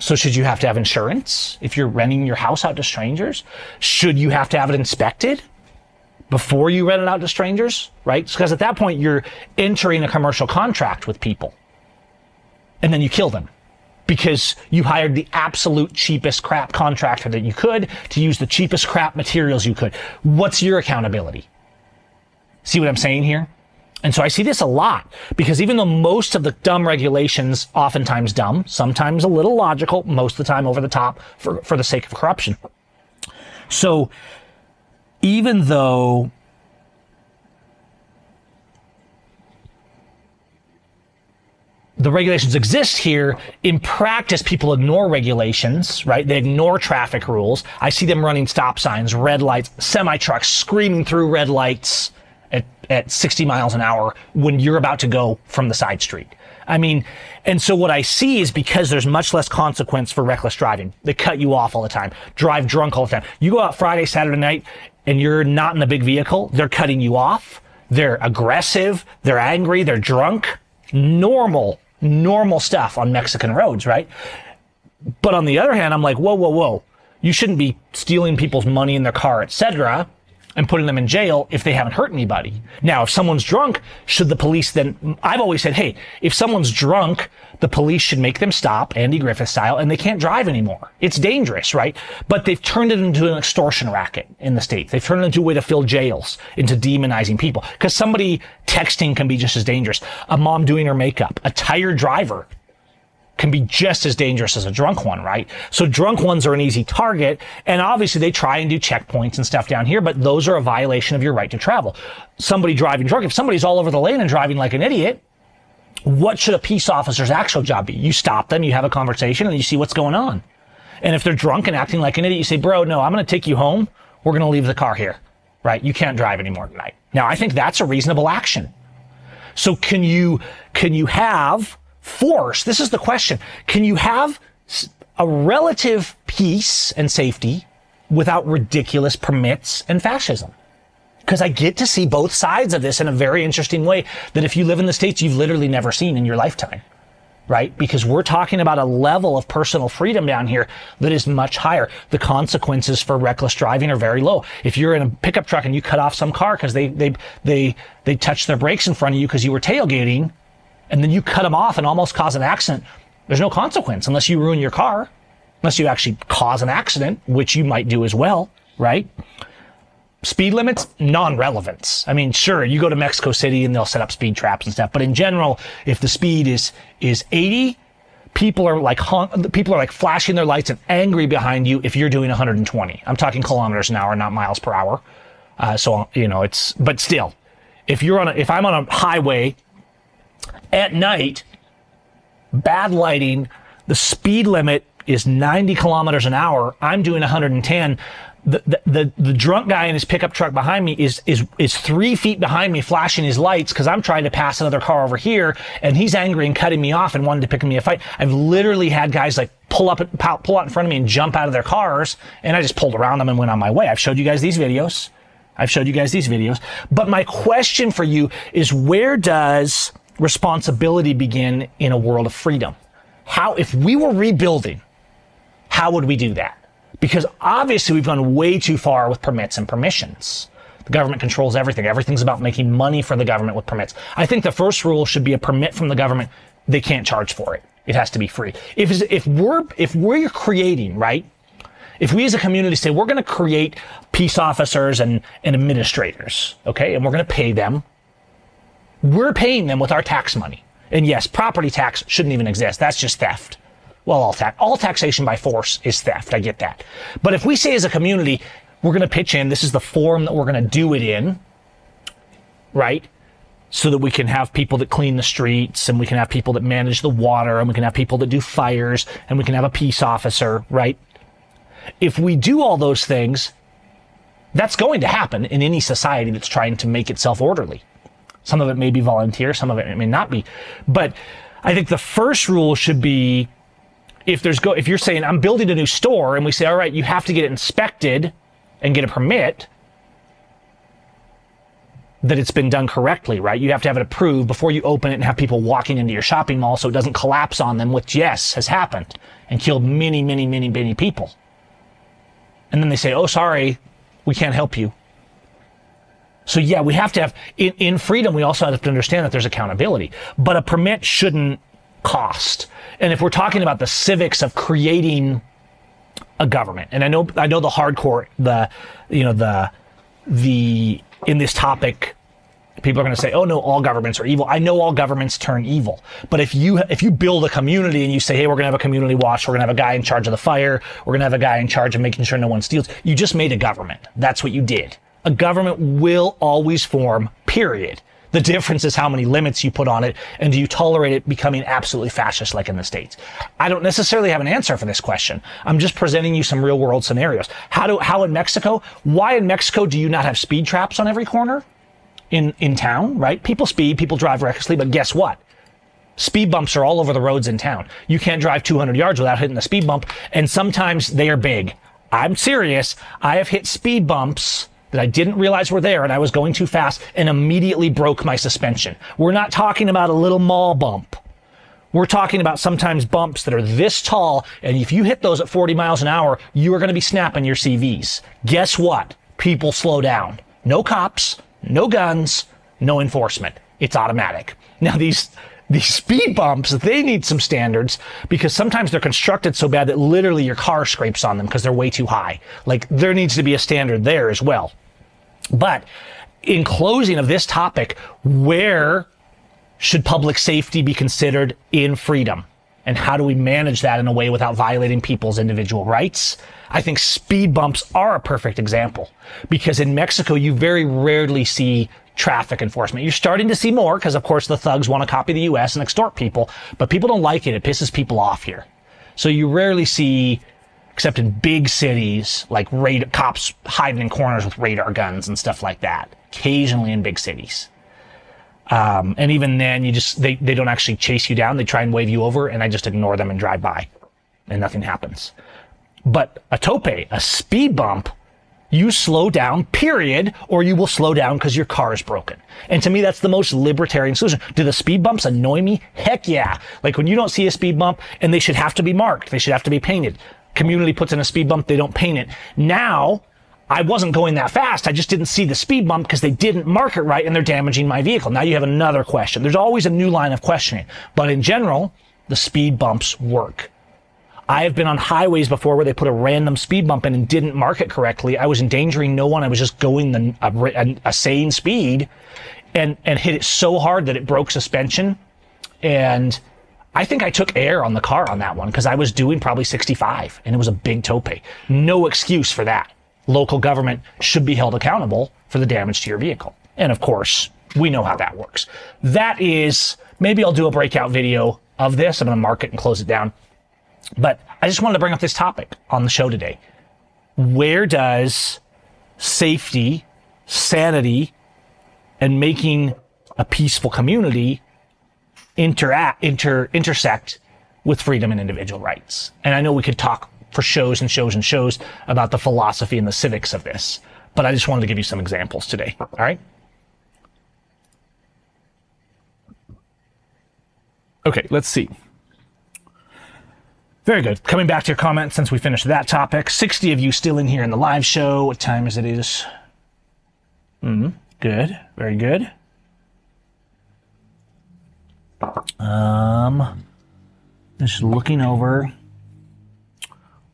So should you have to have insurance if you're renting your house out to strangers? Should you have to have it inspected before you rent it out to strangers? Right? Because at that point you're entering a commercial contract with people. And then you kill them because you hired the absolute cheapest crap contractor that you could to use the cheapest crap materials you could. What's your accountability? See what I'm saying here? And so I see this a lot because even though most of the dumb regulations, oftentimes dumb, sometimes a little logical, most of the time over the top for, for the sake of corruption. So even though the regulations exist here. In practice, people ignore regulations, right? They ignore traffic rules. I see them running stop signs, red lights, semi trucks screaming through red lights at 60 miles an hour when you're about to go from the side street. I mean, and so what I see is because there's much less consequence for reckless driving. They cut you off all the time, drive drunk all the time. You go out Friday, Saturday night, and you're not in a big vehicle, they're cutting you off. They're aggressive. They're angry. They're drunk. Normal, normal stuff on Mexican roads, right? But on the other hand, I'm like, whoa, whoa, whoa. You shouldn't be stealing people's money in their car, etc and putting them in jail if they haven't hurt anybody. Now, if someone's drunk, should the police then, I've always said, hey, if someone's drunk, the police should make them stop, Andy Griffith style, and they can't drive anymore. It's dangerous, right? But they've turned it into an extortion racket in the States. They've turned it into a way to fill jails, into demonizing people. Because somebody texting can be just as dangerous. A mom doing her makeup, a tired driver can be just as dangerous as a drunk one, right? So drunk ones are an easy target. And obviously they try and do checkpoints and stuff down here, but those are a violation of your right to travel. Somebody driving drunk, if somebody's all over the lane and driving like an idiot, what should a peace officer's actual job be? You stop them, you have a conversation, and you see what's going on. And if they're drunk and acting like an idiot, you say, bro, no, I'm going to take you home. We're going to leave the car here, right? You can't drive anymore tonight. Now, I think that's a reasonable action. So can you, can you have force, this is the question. Can you have a relative peace and safety without ridiculous permits and fascism? Because I get to see both sides of this in a very interesting way that if you live in the States, you've literally never seen in your lifetime. Right? Because we're talking about a level of personal freedom down here that is much higher. The consequences for reckless driving are very low. If you're in a pickup truck and you cut off some car because they, they, they, they touched their brakes in front of you because you were tailgating, and then you cut them off and almost cause an accident, there's no consequence unless you ruin your car, unless you actually cause an accident, which you might do as well, right? Speed limits, non-relevance. I mean, sure, you go to Mexico City and they'll set up speed traps and stuff, but in general, if the speed is is 80, people are like people are like flashing their lights and angry behind you if you're doing 120. I'm talking kilometers an hour, not miles per hour. Uh, so you know, it's but still, if you're on a, if I'm on a highway at night, bad lighting, the speed limit is 90 kilometers an hour. I'm doing 110. The, the, the, the, drunk guy in his pickup truck behind me is, is, is three feet behind me flashing his lights because I'm trying to pass another car over here and he's angry and cutting me off and wanting to pick me a fight. I've literally had guys like pull up, pull out in front of me and jump out of their cars and I just pulled around them and went on my way. I've showed you guys these videos. I've showed you guys these videos. But my question for you is where does responsibility begin in a world of freedom? How, if we were rebuilding, how would we do that? Because obviously we've gone way too far with permits and permissions. The government controls everything. Everything's about making money for the government with permits. I think the first rule should be a permit from the government. They can't charge for it. It has to be free. If, if we're, if we're creating, right? If we as a community say we're going to create peace officers and, and administrators, okay, and we're going to pay them we're paying them with our tax money. And yes, property tax shouldn't even exist. That's just theft. Well, all tax, all taxation by force is theft. I get that. But if we say as a community, we're going to pitch in, this is the form that we're going to do it in, right? So that we can have people that clean the streets and we can have people that manage the water and we can have people that do fires and we can have a peace officer, right? If we do all those things, that's going to happen in any society that's trying to make itself orderly. Some of it may be volunteer, some of it may not be. But I think the first rule should be if there's go if you're saying I'm building a new store and we say all right, you have to get it inspected and get a permit that it's been done correctly, right? You have to have it approved before you open it and have people walking into your shopping mall so it doesn't collapse on them, which yes, has happened and killed many, many, many, many people. And then they say, "Oh, sorry, we can't help you." So yeah, we have to have in, in freedom. We also have to understand that there's accountability, but a permit shouldn't cost. And if we're talking about the civics of creating a government, and I know I know the hardcore, the you know the the in this topic people are going to say, "Oh no, all governments are evil." I know all governments turn evil, but if you if you build a community and you say, "Hey, we're going to have a community watch. We're going to have a guy in charge of the fire. We're going to have a guy in charge of making sure no one steals," you just made a government. That's what you did a government will always form, period. The difference is how many limits you put on it, and do you tolerate it becoming absolutely fascist like in the States? I don't necessarily have an answer for this question. I'm just presenting you some real world scenarios. How do, how in Mexico, why in Mexico do you not have speed traps on every corner? In, in town, right? People speed, people drive recklessly, but guess what? Speed bumps are all over the roads in town. You can't drive 200 yards without hitting the speed bump, and sometimes they are big. I'm serious. I have hit speed bumps that I didn't realize were there and I was going too fast and immediately broke my suspension. We're not talking about a little mall bump. We're talking about sometimes bumps that are this tall, and if you hit those at 40 miles an hour, you are going to be snapping your CVs. Guess what? People slow down. No cops, no guns, no enforcement. It's automatic. Now these these speed bumps, they need some standards because sometimes they're constructed so bad that literally your car scrapes on them because they're way too high. Like there needs to be a standard there as well. But in closing of this topic, where should public safety be considered in freedom? And how do we manage that in a way without violating people's individual rights? I think speed bumps are a perfect example because in Mexico, you very rarely see traffic enforcement. You're starting to see more because, of course, the thugs want to copy the U.S. and extort people, but people don't like it. It pisses people off here. So you rarely see, except in big cities, like radar, cops hiding in corners with radar guns and stuff like that. Occasionally in big cities. Um, and even then, you just, they, they don't actually chase you down. They try and wave you over and I just ignore them and drive by and nothing happens. But a tope, a speed bump, you slow down, period, or you will slow down because your car is broken. And to me, that's the most libertarian solution. Do the speed bumps annoy me? Heck yeah. Like when you don't see a speed bump and they should have to be marked, they should have to be painted. Community puts in a speed bump, they don't paint it. Now, I wasn't going that fast. I just didn't see the speed bump because they didn't mark it right and they're damaging my vehicle. Now you have another question. There's always a new line of questioning. But in general, the speed bumps work. I have been on highways before where they put a random speed bump in and didn't mark it correctly. I was endangering no one. I was just going the, a, a sane speed and, and hit it so hard that it broke suspension. And I think I took air on the car on that one because I was doing probably 65 and it was a big tope. No excuse for that. Local government should be held accountable for the damage to your vehicle. And of course, we know how that works. That is, maybe I'll do a breakout video of this. I'm going to mark it and close it down. But I just wanted to bring up this topic on the show today. Where does safety, sanity, and making a peaceful community interact, inter, intersect with freedom and individual rights? And I know we could talk for shows and shows and shows about the philosophy and the civics of this, but I just wanted to give you some examples today. All right. Okay, let's see. Very good. Coming back to your comments since we finished that topic. 60 of you still in here in the live show. What time is it is? Mm, good. Very good. Um, just looking over,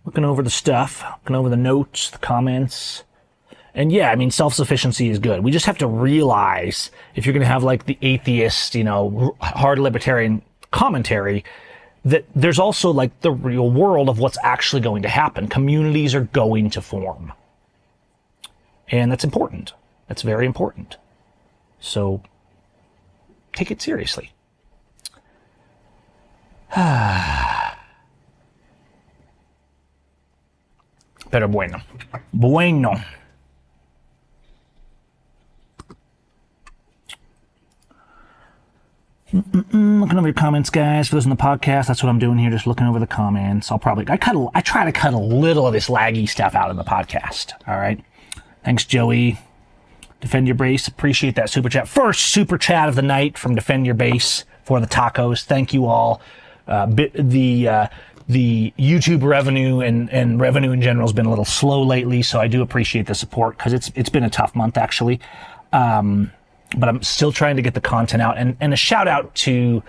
looking over the stuff, looking over the notes, the comments. And yeah, I mean, self-sufficiency is good. We just have to realize if you're going to have like the atheist, you know, hard libertarian commentary, that there's also like the real world of what's actually going to happen. Communities are going to form. And that's important. That's very important. So take it seriously. Pero bueno. Bueno. Mm-mm, looking over your comments, guys. For those in the podcast, that's what I'm doing here, just looking over the comments. I'll probably I cut a, I try to cut a little of this laggy stuff out of the podcast. All right. Thanks, Joey. Defend your base. Appreciate that super chat. First super chat of the night from Defend Your Base for the tacos. Thank you all. Uh, bit, the uh, the YouTube revenue and, and revenue in general has been a little slow lately, so I do appreciate the support because it's it's been a tough month actually. Um, but I'm still trying to get the content out and, and a shout out to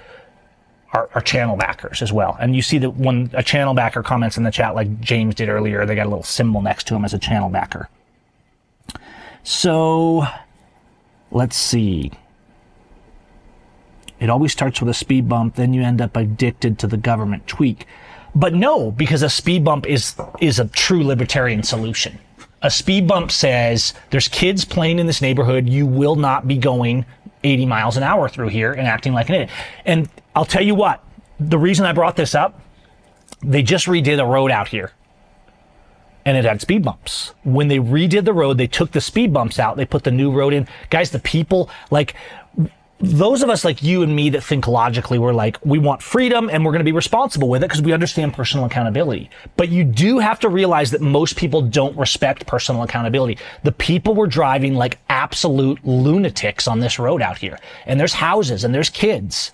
our, our, channel backers as well. And you see that when a channel backer comments in the chat, like James did earlier, they got a little symbol next to him as a channel backer. So let's see. It always starts with a speed bump, then you end up addicted to the government tweak. But no, because a speed bump is is a true libertarian solution a speed bump says there's kids playing in this neighborhood. You will not be going 80 miles an hour through here and acting like an idiot. And I'll tell you what, the reason I brought this up, they just redid a road out here and it had speed bumps. When they redid the road, they took the speed bumps out. They put the new road in. Guys, the people, like, those of us like you and me that think logically, we're like, we want freedom and we're going to be responsible with it because we understand personal accountability. But you do have to realize that most people don't respect personal accountability. The people were driving like absolute lunatics on this road out here. And there's houses and there's kids.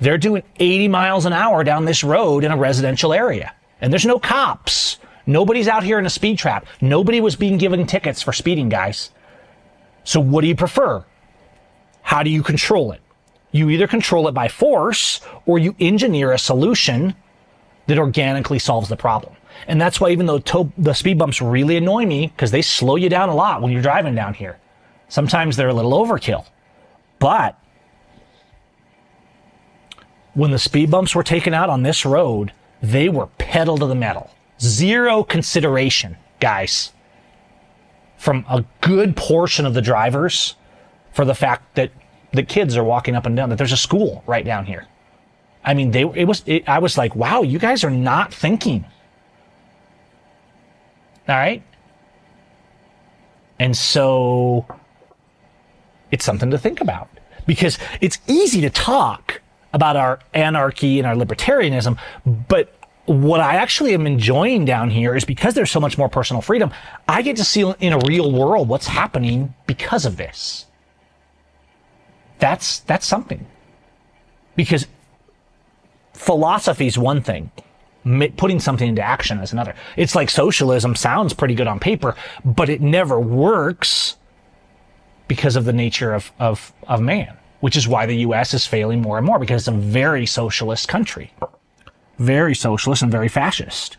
They're doing 80 miles an hour down this road in a residential area. And there's no cops. Nobody's out here in a speed trap. Nobody was being given tickets for speeding, guys. So what do you prefer? How do you control it? You either control it by force or you engineer a solution that organically solves the problem. And that's why even though the speed bumps really annoy me because they slow you down a lot when you're driving down here. Sometimes they're a little overkill. But when the speed bumps were taken out on this road, they were pedal to the metal. Zero consideration, guys, from a good portion of the drivers for the fact that the kids are walking up and down, that there's a school right down here. I mean, they, it was, it, I was like, wow, you guys are not thinking. All right. And so it's something to think about because it's easy to talk about our anarchy and our libertarianism, but what I actually am enjoying down here is because there's so much more personal freedom, I get to see in a real world what's happening because of this. That's that's something. Because philosophy is one thing, putting something into action is another. It's like socialism sounds pretty good on paper, but it never works because of the nature of, of, of man, which is why the US is failing more and more because it's a very socialist country. Very socialist and very fascist.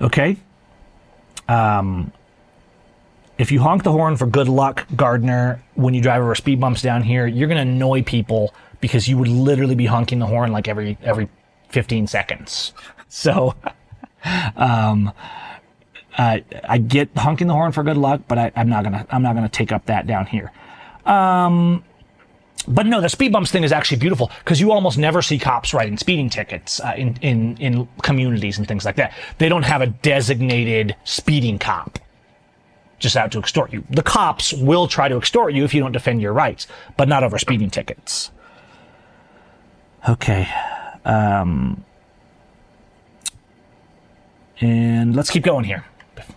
Okay? Um, if you honk the horn for good luck, Gardner, when you drive over speed bumps down here, you're going to annoy people because you would literally be honking the horn like every every 15 seconds. So, um, uh, I get honking the horn for good luck, but I, am not gonna I'm not gonna take up that down here. Um, but no, the speed bumps thing is actually beautiful because you almost never see cops writing speeding tickets uh, in in in communities and things like that. They don't have a designated speeding cop just out to extort you. The cops will try to extort you if you don't defend your rights, but not over speeding tickets. Okay. Um, and let's keep going here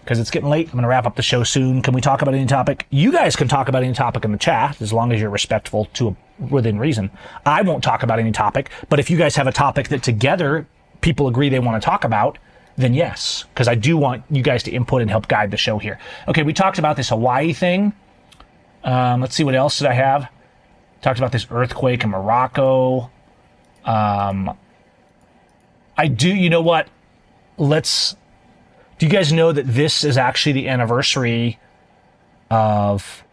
because it's getting late. I'm going to wrap up the show soon. Can we talk about any topic? You guys can talk about any topic in the chat as long as you're respectful to within reason. I won't talk about any topic, but if you guys have a topic that together people agree they want to talk about, then yes, because I do want you guys to input and help guide the show here. Okay, we talked about this Hawaii thing. Um, let's see what else did I have. Talked about this earthquake in Morocco. Um, I do. You know what? Let's. Do you guys know that this is actually the anniversary of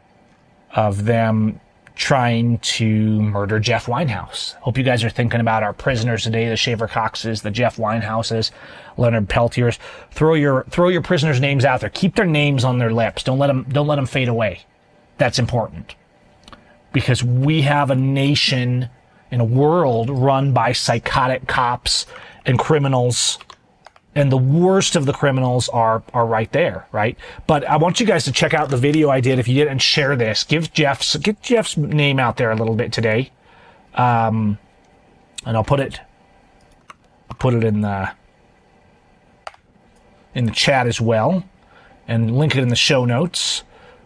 of them trying to murder Jeff Winehaus. Hope you guys are thinking about our prisoners today, the Schaeffer Coxes, the Jeff Winehauses, Leonard Peltiers. Throw your throw your prisoners' names out there. Keep their names on their lips. Don't let them don't let them fade away. That's important because we have a nation and a world run by psychotic cops and criminals and the worst of the criminals are are right there, right? But I want you guys to check out the video I did. If you did, and share this. Give Jeff's get Jeff's name out there a little bit today, um, and I'll put it put it in the in the chat as well, and link it in the show notes.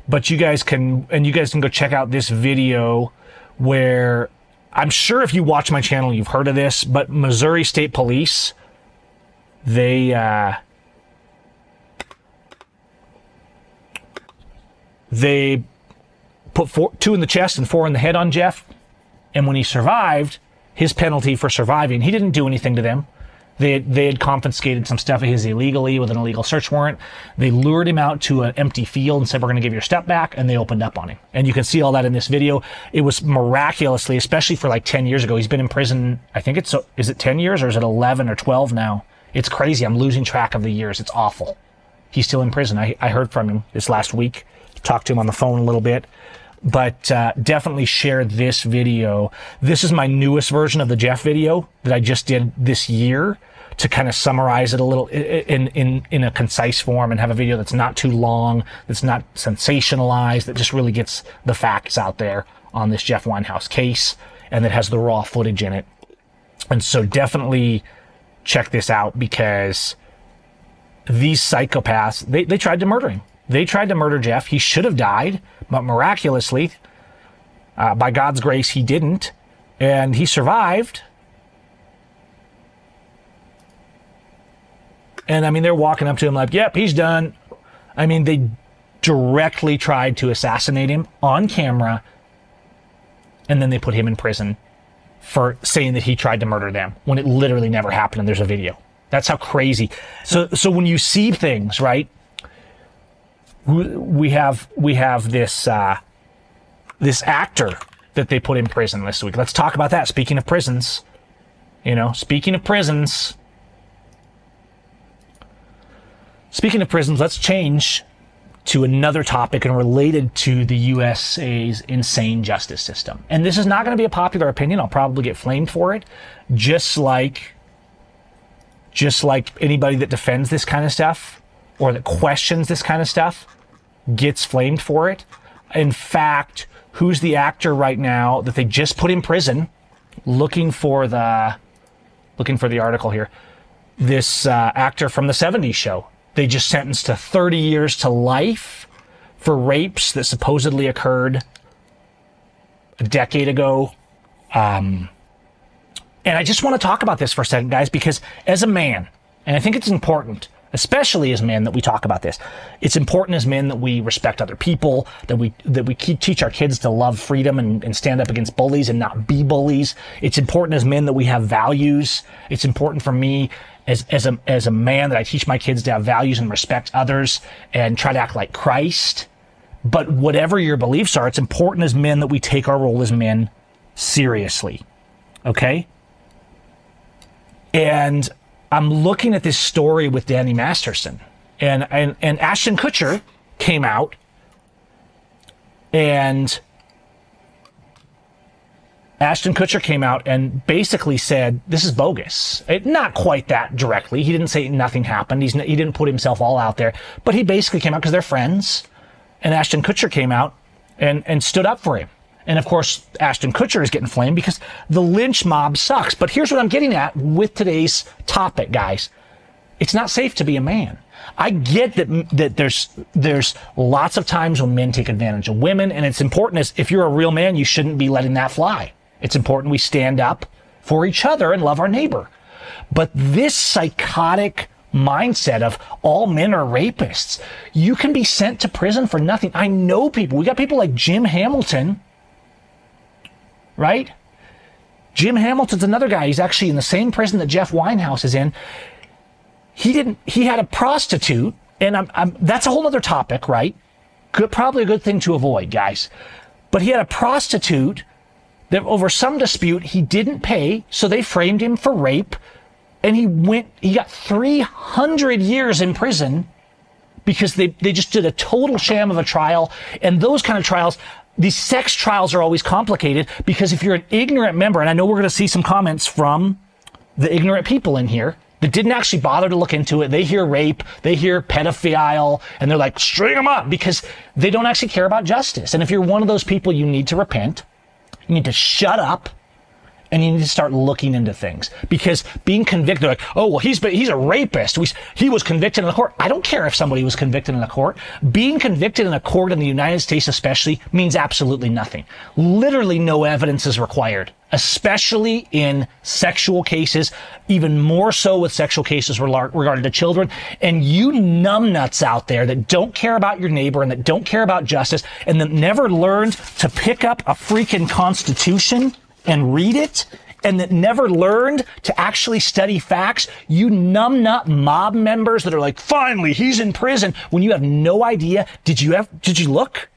But you guys can and you guys can go check out this video where I'm sure if you watch my channel, you've heard of this, but Missouri State Police they uh, they put four, two in the chest and four in the head on Jeff. And when he survived, his penalty for surviving, he didn't do anything to them. They they had confiscated some stuff of his illegally with an illegal search warrant. They lured him out to an empty field and said, We're going to give your step back. And they opened up on him. And you can see all that in this video. It was miraculously, especially for like 10 years ago. He's been in prison, I think it's, is it 10 years or is it 11 or 12 now? It's crazy. I'm losing track of the years. It's awful. He's still in prison. I, I heard from him this last week. Talked to him on the phone a little bit. but uh, definitely share this video. This is my newest version of the Jeff video that I just did this year to kind of summarize it a little in in in a concise form and have a video that's not too long, that's not sensationalized, that just really gets the facts out there on this Jeff Winehaus case and that has the raw footage in it. And so definitely check this out because these psychopaths, they, they tried to murder him. They tried to murder Jeff. He should have died, but miraculously, uh, by God's grace, he didn't. And he survived. And I mean, they're walking up to him like, yep, he's done. I mean, they directly tried to assassinate him on camera. And then they put him in prison for saying that he tried to murder them when it literally never happened and there's a video. That's how crazy. So, so when you see things, right? We have, we have this, uh, this actor that they put in prison this week. Let's talk about that. Speaking of prisons, you know, speaking of prisons, speaking of prisons, let's change to another topic and related to the USA's insane justice system. And this is not going to be a popular opinion. I'll probably get flamed for it, just like just like anybody that defends this kind of stuff or that questions this kind of stuff gets flamed for it. In fact, who's the actor right now that they just put in prison looking for the looking for the article here. This uh, actor from the 70s show they just sentenced to 30 years to life for rapes that supposedly occurred a decade ago. Um, and I just want to talk about this for a second, guys, because as a man, and I think it's important, especially as men, that we talk about this. It's important as men that we respect other people, that we that we keep, teach our kids to love freedom and, and stand up against bullies and not be bullies. It's important as men that we have values. It's important for me as, as a, as a man that I teach my kids to have values and respect others and try to act like Christ. But whatever your beliefs are, it's important as men that we take our role as men seriously. Okay? And I'm looking at this story with Danny Masterson and, and, and Ashton Kutcher came out and Ashton Kutcher came out and basically said, this is bogus. It, not quite that directly. He didn't say nothing happened. He's, he didn't put himself all out there, but he basically came out because they're friends. And Ashton Kutcher came out and, and stood up for him. And of course, Ashton Kutcher is getting flamed because the lynch mob sucks. But here's what I'm getting at with today's topic, guys. It's not safe to be a man. I get that that there's there's lots of times when men take advantage of women, and it's important as if you're a real man, you shouldn't be letting that fly. It's important we stand up for each other and love our neighbor. But this psychotic mindset of all men are rapists, you can be sent to prison for nothing. I know people. We got people like Jim Hamilton, right? Jim Hamilton's another guy. He's actually in the same prison that Jeff Winehaus is in. He didn't. He had a prostitute, and I'm, I'm, that's a whole other topic, right? Good, probably a good thing to avoid, guys. But he had a prostitute that over some dispute he didn't pay, so they framed him for rape, and he went. He got 300 years in prison because they they just did a total sham of a trial, and those kind of trials. These sex trials are always complicated because if you're an ignorant member, and I know we're going to see some comments from the ignorant people in here that didn't actually bother to look into it. They hear rape, they hear pedophile, and they're like, string them up because they don't actually care about justice. And if you're one of those people, you need to repent. You need to shut up and you need to start looking into things because being convicted, like, oh, well, he's he's a rapist. We, he was convicted in the court. I don't care if somebody was convicted in a court. Being convicted in a court in the United States, especially, means absolutely nothing. Literally, no evidence is required, especially in sexual cases. Even more so with sexual cases regarding to children. And you numbnuts out there that don't care about your neighbor and that don't care about justice and that never learned to pick up a freaking constitution and read it and that never learned to actually study facts, you numbnut mob members that are like, finally, he's in prison when you have no idea. Did you have, did you look?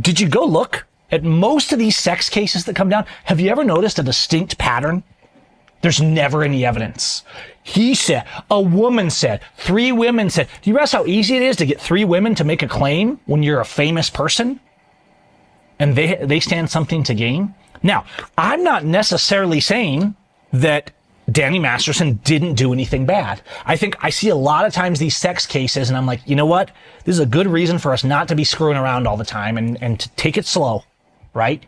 Did you go look at most of these sex cases that come down? Have you ever noticed a distinct pattern? There's never any evidence. He said, a woman said, three women said. Do you realize how easy it is to get three women to make a claim when you're a famous person? and they they stand something to gain. Now, I'm not necessarily saying that Danny Masterson didn't do anything bad. I think I see a lot of times these sex cases, and I'm like, you know what? This is a good reason for us not to be screwing around all the time and, and to take it slow, right?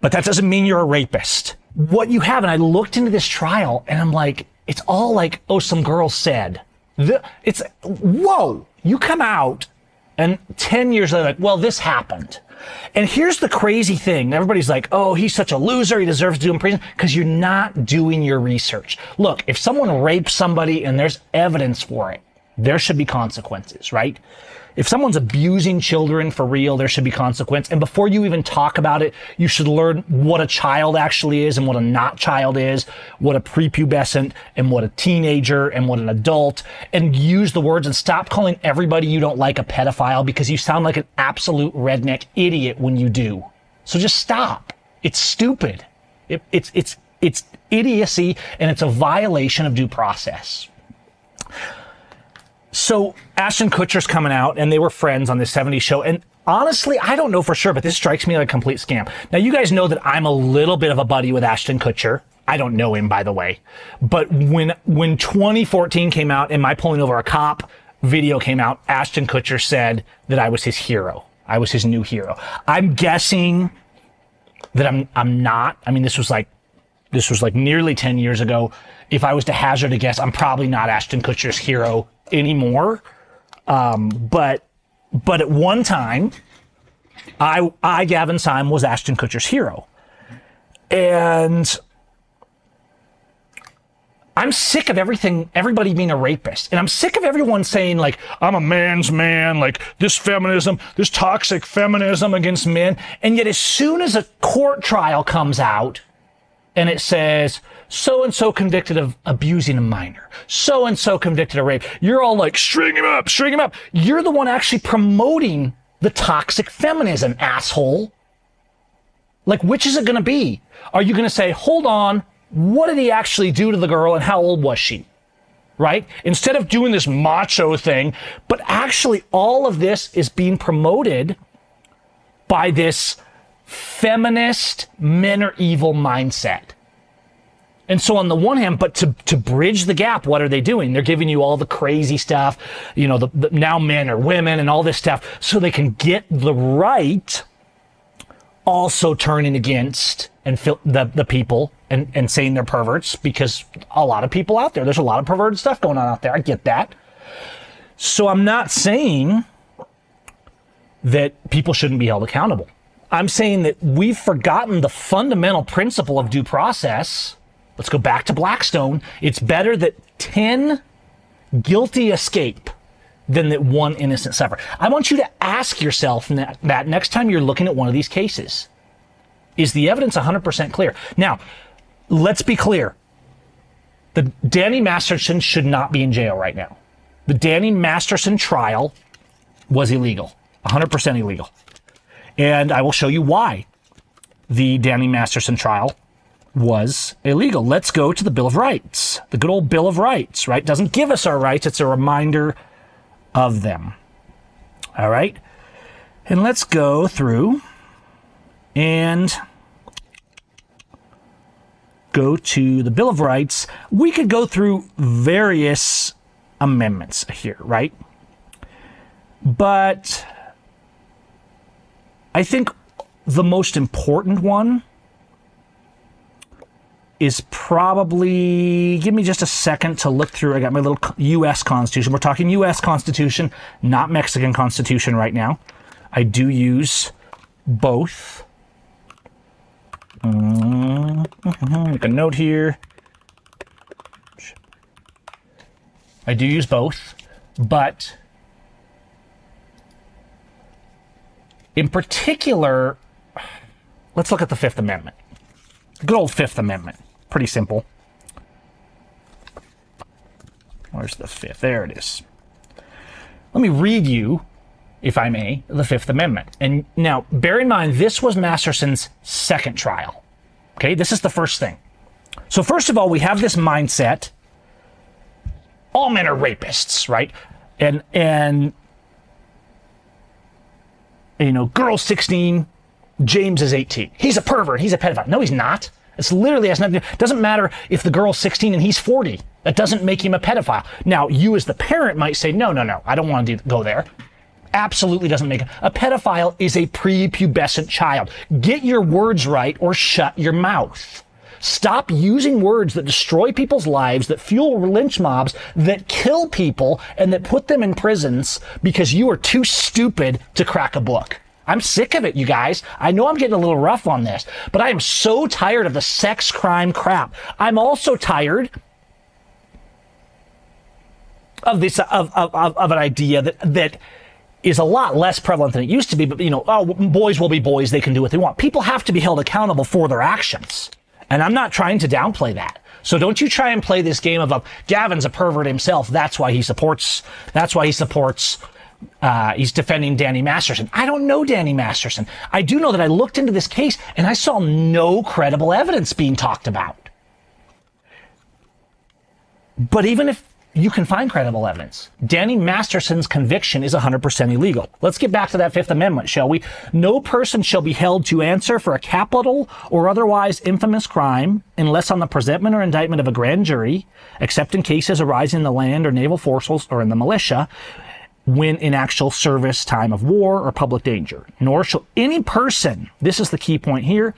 But that doesn't mean you're a rapist. What you have, and I looked into this trial, and I'm like, it's all like, oh, some girl said. The, it's, whoa, you come out, and 10 years later, like, well, this happened. And here's the crazy thing. Everybody's like, oh, he's such a loser. He deserves to do in prison because you're not doing your research. Look, if someone rapes somebody and there's evidence for it, there should be consequences, right? If someone's abusing children for real, there should be consequence. And before you even talk about it, you should learn what a child actually is and what a not child is, what a prepubescent and what a teenager and what an adult, and use the words and stop calling everybody you don't like a pedophile because you sound like an absolute redneck idiot when you do. So just stop. It's stupid. It, it's, it's, it's idiocy and it's a violation of due process. So Ashton Kutcher's coming out, and they were friends on the 70s show. And honestly, I don't know for sure, but this strikes me like a complete scam. Now, you guys know that I'm a little bit of a buddy with Ashton Kutcher. I don't know him, by the way. But when when 2014 came out and my pulling over a cop video came out, Ashton Kutcher said that I was his hero. I was his new hero. I'm guessing that I'm I'm not. I mean, this was like this was like nearly 10 years ago. If I was to hazard a guess, I'm probably not Ashton Kutcher's hero anymore. Um, but but at one time, I I Gavin Seim was Ashton Kutcher's hero, and I'm sick of everything, everybody being a rapist. And I'm sick of everyone saying, like, I'm a man's man, like this feminism, this toxic feminism against men. And yet, as soon as a court trial comes out and it says, so and so convicted of abusing a minor, so and so convicted of rape, you're all like, string him up, string him up. You're the one actually promoting the toxic feminism, asshole. Like, which is it going to be? Are you going to say, hold on, what did he actually do to the girl and how old was she? Right? Instead of doing this macho thing, but actually all of this is being promoted by this feminist men are evil mindset. And so on the one hand, but to, to bridge the gap, what are they doing? They're giving you all the crazy stuff, you know, the, the now men are women and all this stuff so they can get the right also turning against and fil- the, the people and, and saying they're perverts because a lot of people out there, there's a lot of perverted stuff going on out there. I get that. So I'm not saying that people shouldn't be held accountable. I'm saying that we've forgotten the fundamental principle of due process. Let's go back to Blackstone. It's better that 10 guilty escape than that one innocent suffer. I want you to ask yourself that next time you're looking at one of these cases. Is the evidence 100% clear? Now, let's be clear. The Danny Masterson should not be in jail right now. The Danny Masterson trial was illegal, 100% illegal. And I will show you why the Danny Masterson trial was illegal. Let's go to the Bill of Rights. The good old Bill of Rights, right? Doesn't give us our rights, it's a reminder of them. All right? And let's go through and go to the Bill of Rights. We could go through various amendments here, right? But I think the most important one is probably give me just a second to look through. I got my little U.S. Constitution. We're talking U.S. Constitution, not Mexican Constitution right now. I do use both. Uh, make a note here. I do use both, but in particular, let's look at the Fifth Amendment. Good old Fifth Amendment. Pretty simple. Where's the fifth? There it is. Let me read you, if I may, the Fifth Amendment. And now, bear in mind, this was Masterson's second trial. Okay, this is the first thing. So, first of all, we have this mindset all men are rapists, right? And, and, you know, girl 16, James is 18. He's a pervert. He's a pedophile. No, he's not. It's literally has nothing. It doesn't matter if the girl's 16 and he's 40. That doesn't make him a pedophile. Now, you as the parent might say, no, no, no, I don't want to go there. Absolutely doesn't make. A pedophile is a prepubescent child. Get your words right or shut your mouth. Stop using words that destroy people's lives, that fuel lynch mobs, that kill people, and that put them in prisons because you are too stupid to crack a book. I'm sick of it, you guys. I know I'm getting a little rough on this, but I am so tired of the sex crime crap. I'm also tired of this of, of, of an idea that that is a lot less prevalent than it used to be. But you know, oh, boys will be boys; they can do what they want. People have to be held accountable for their actions, and I'm not trying to downplay that. So don't you try and play this game of, of Gavin's a pervert himself. That's why he supports. That's why he supports. Uh, he's defending Danny Masterson. I don't know Danny Masterson. I do know that I looked into this case and I saw no credible evidence being talked about. But even if you can find credible evidence. Danny Masterson's conviction is 100% illegal. Let's get back to that Fifth Amendment, shall we? No person shall be held to answer for a capital or otherwise infamous crime unless on the presentment or indictment of a grand jury, except in cases arising in the land or naval forces or in the militia, when in actual service, time of war, or public danger. Nor shall any person, this is the key point here,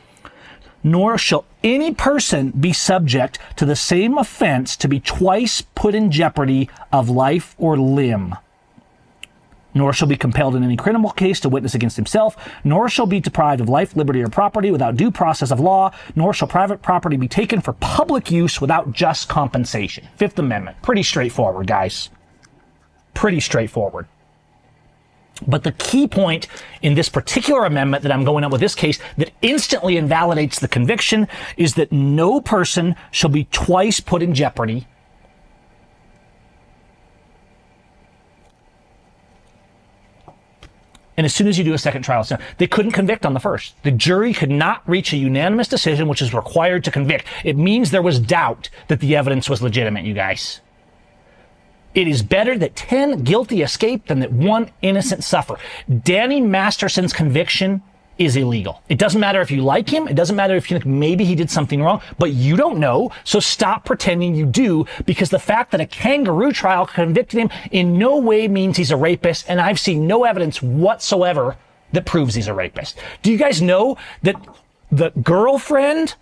nor shall any person be subject to the same offense to be twice put in jeopardy of life or limb. Nor shall be compelled in any criminal case to witness against himself, nor shall be deprived of life, liberty, or property without due process of law, nor shall private property be taken for public use without just compensation. Fifth Amendment. Pretty straightforward, guys. Pretty straightforward. But the key point in this particular amendment that I'm going up with this case that instantly invalidates the conviction is that no person shall be twice put in jeopardy. And as soon as you do a second trial, they couldn't convict on the first. The jury could not reach a unanimous decision, which is required to convict. It means there was doubt that the evidence was legitimate, you guys. It is better that 10 guilty escape than that one innocent suffer. Danny Masterson's conviction is illegal. It doesn't matter if you like him. It doesn't matter if you think maybe he did something wrong, but you don't know. So stop pretending you do because the fact that a kangaroo trial convicted him in no way means he's a rapist. And I've seen no evidence whatsoever that proves he's a rapist. Do you guys know that the girlfriend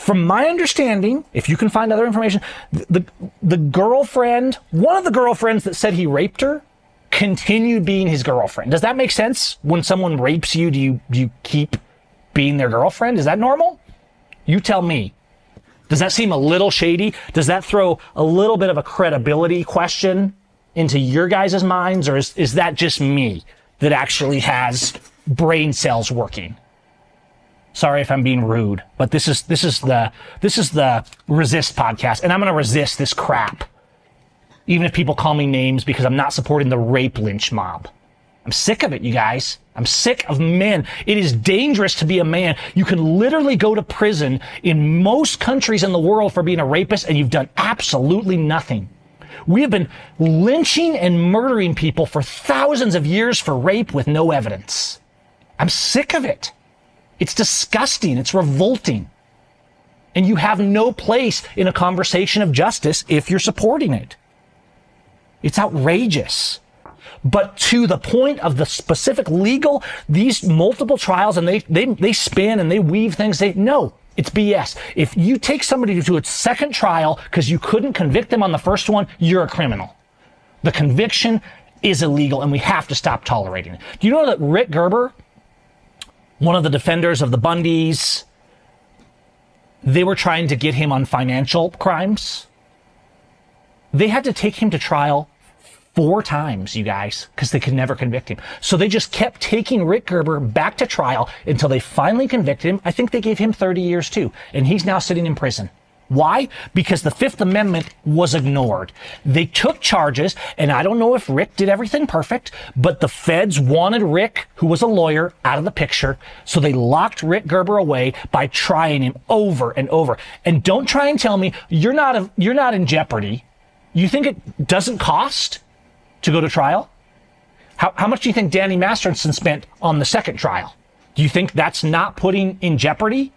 from my understanding, if you can find other information, the, the girlfriend, one of the girlfriends that said he raped her, continued being his girlfriend. Does that make sense? When someone rapes you, do you, do you keep being their girlfriend? Is that normal? You tell me. Does that seem a little shady? Does that throw a little bit of a credibility question into your guys' minds? Or is, is that just me that actually has brain cells working? Sorry if I'm being rude, but this is this is the this is the resist podcast, and I'm going to resist this crap. Even if people call me names because I'm not supporting the rape lynch mob. I'm sick of it, you guys. I'm sick of men. It is dangerous to be a man. You can literally go to prison in most countries in the world for being a rapist and you've done absolutely nothing. We have been lynching and murdering people for thousands of years for rape with no evidence. I'm sick of it. It's disgusting. It's revolting. And you have no place in a conversation of justice if you're supporting it. It's outrageous. But to the point of the specific legal, these multiple trials and they, they, they spin and they weave things. They, no, it's BS. If you take somebody to a second trial because you couldn't convict them on the first one, you're a criminal. The conviction is illegal and we have to stop tolerating it. Do you know that Rick Gerber one of the defenders of the Bundys. They were trying to get him on financial crimes. They had to take him to trial four times, you guys, because they could never convict him. So they just kept taking Rick Gerber back to trial until they finally convicted him. I think they gave him 30 years too. And he's now sitting in prison. Why? Because the Fifth Amendment was ignored. They took charges, and I don't know if Rick did everything perfect, but the feds wanted Rick, who was a lawyer, out of the picture. So they locked Rick Gerber away by trying him over and over. And don't try and tell me you're not, a, you're not in jeopardy. You think it doesn't cost to go to trial? How, how much do you think Danny Masterson spent on the second trial? Do you think that's not putting in jeopardy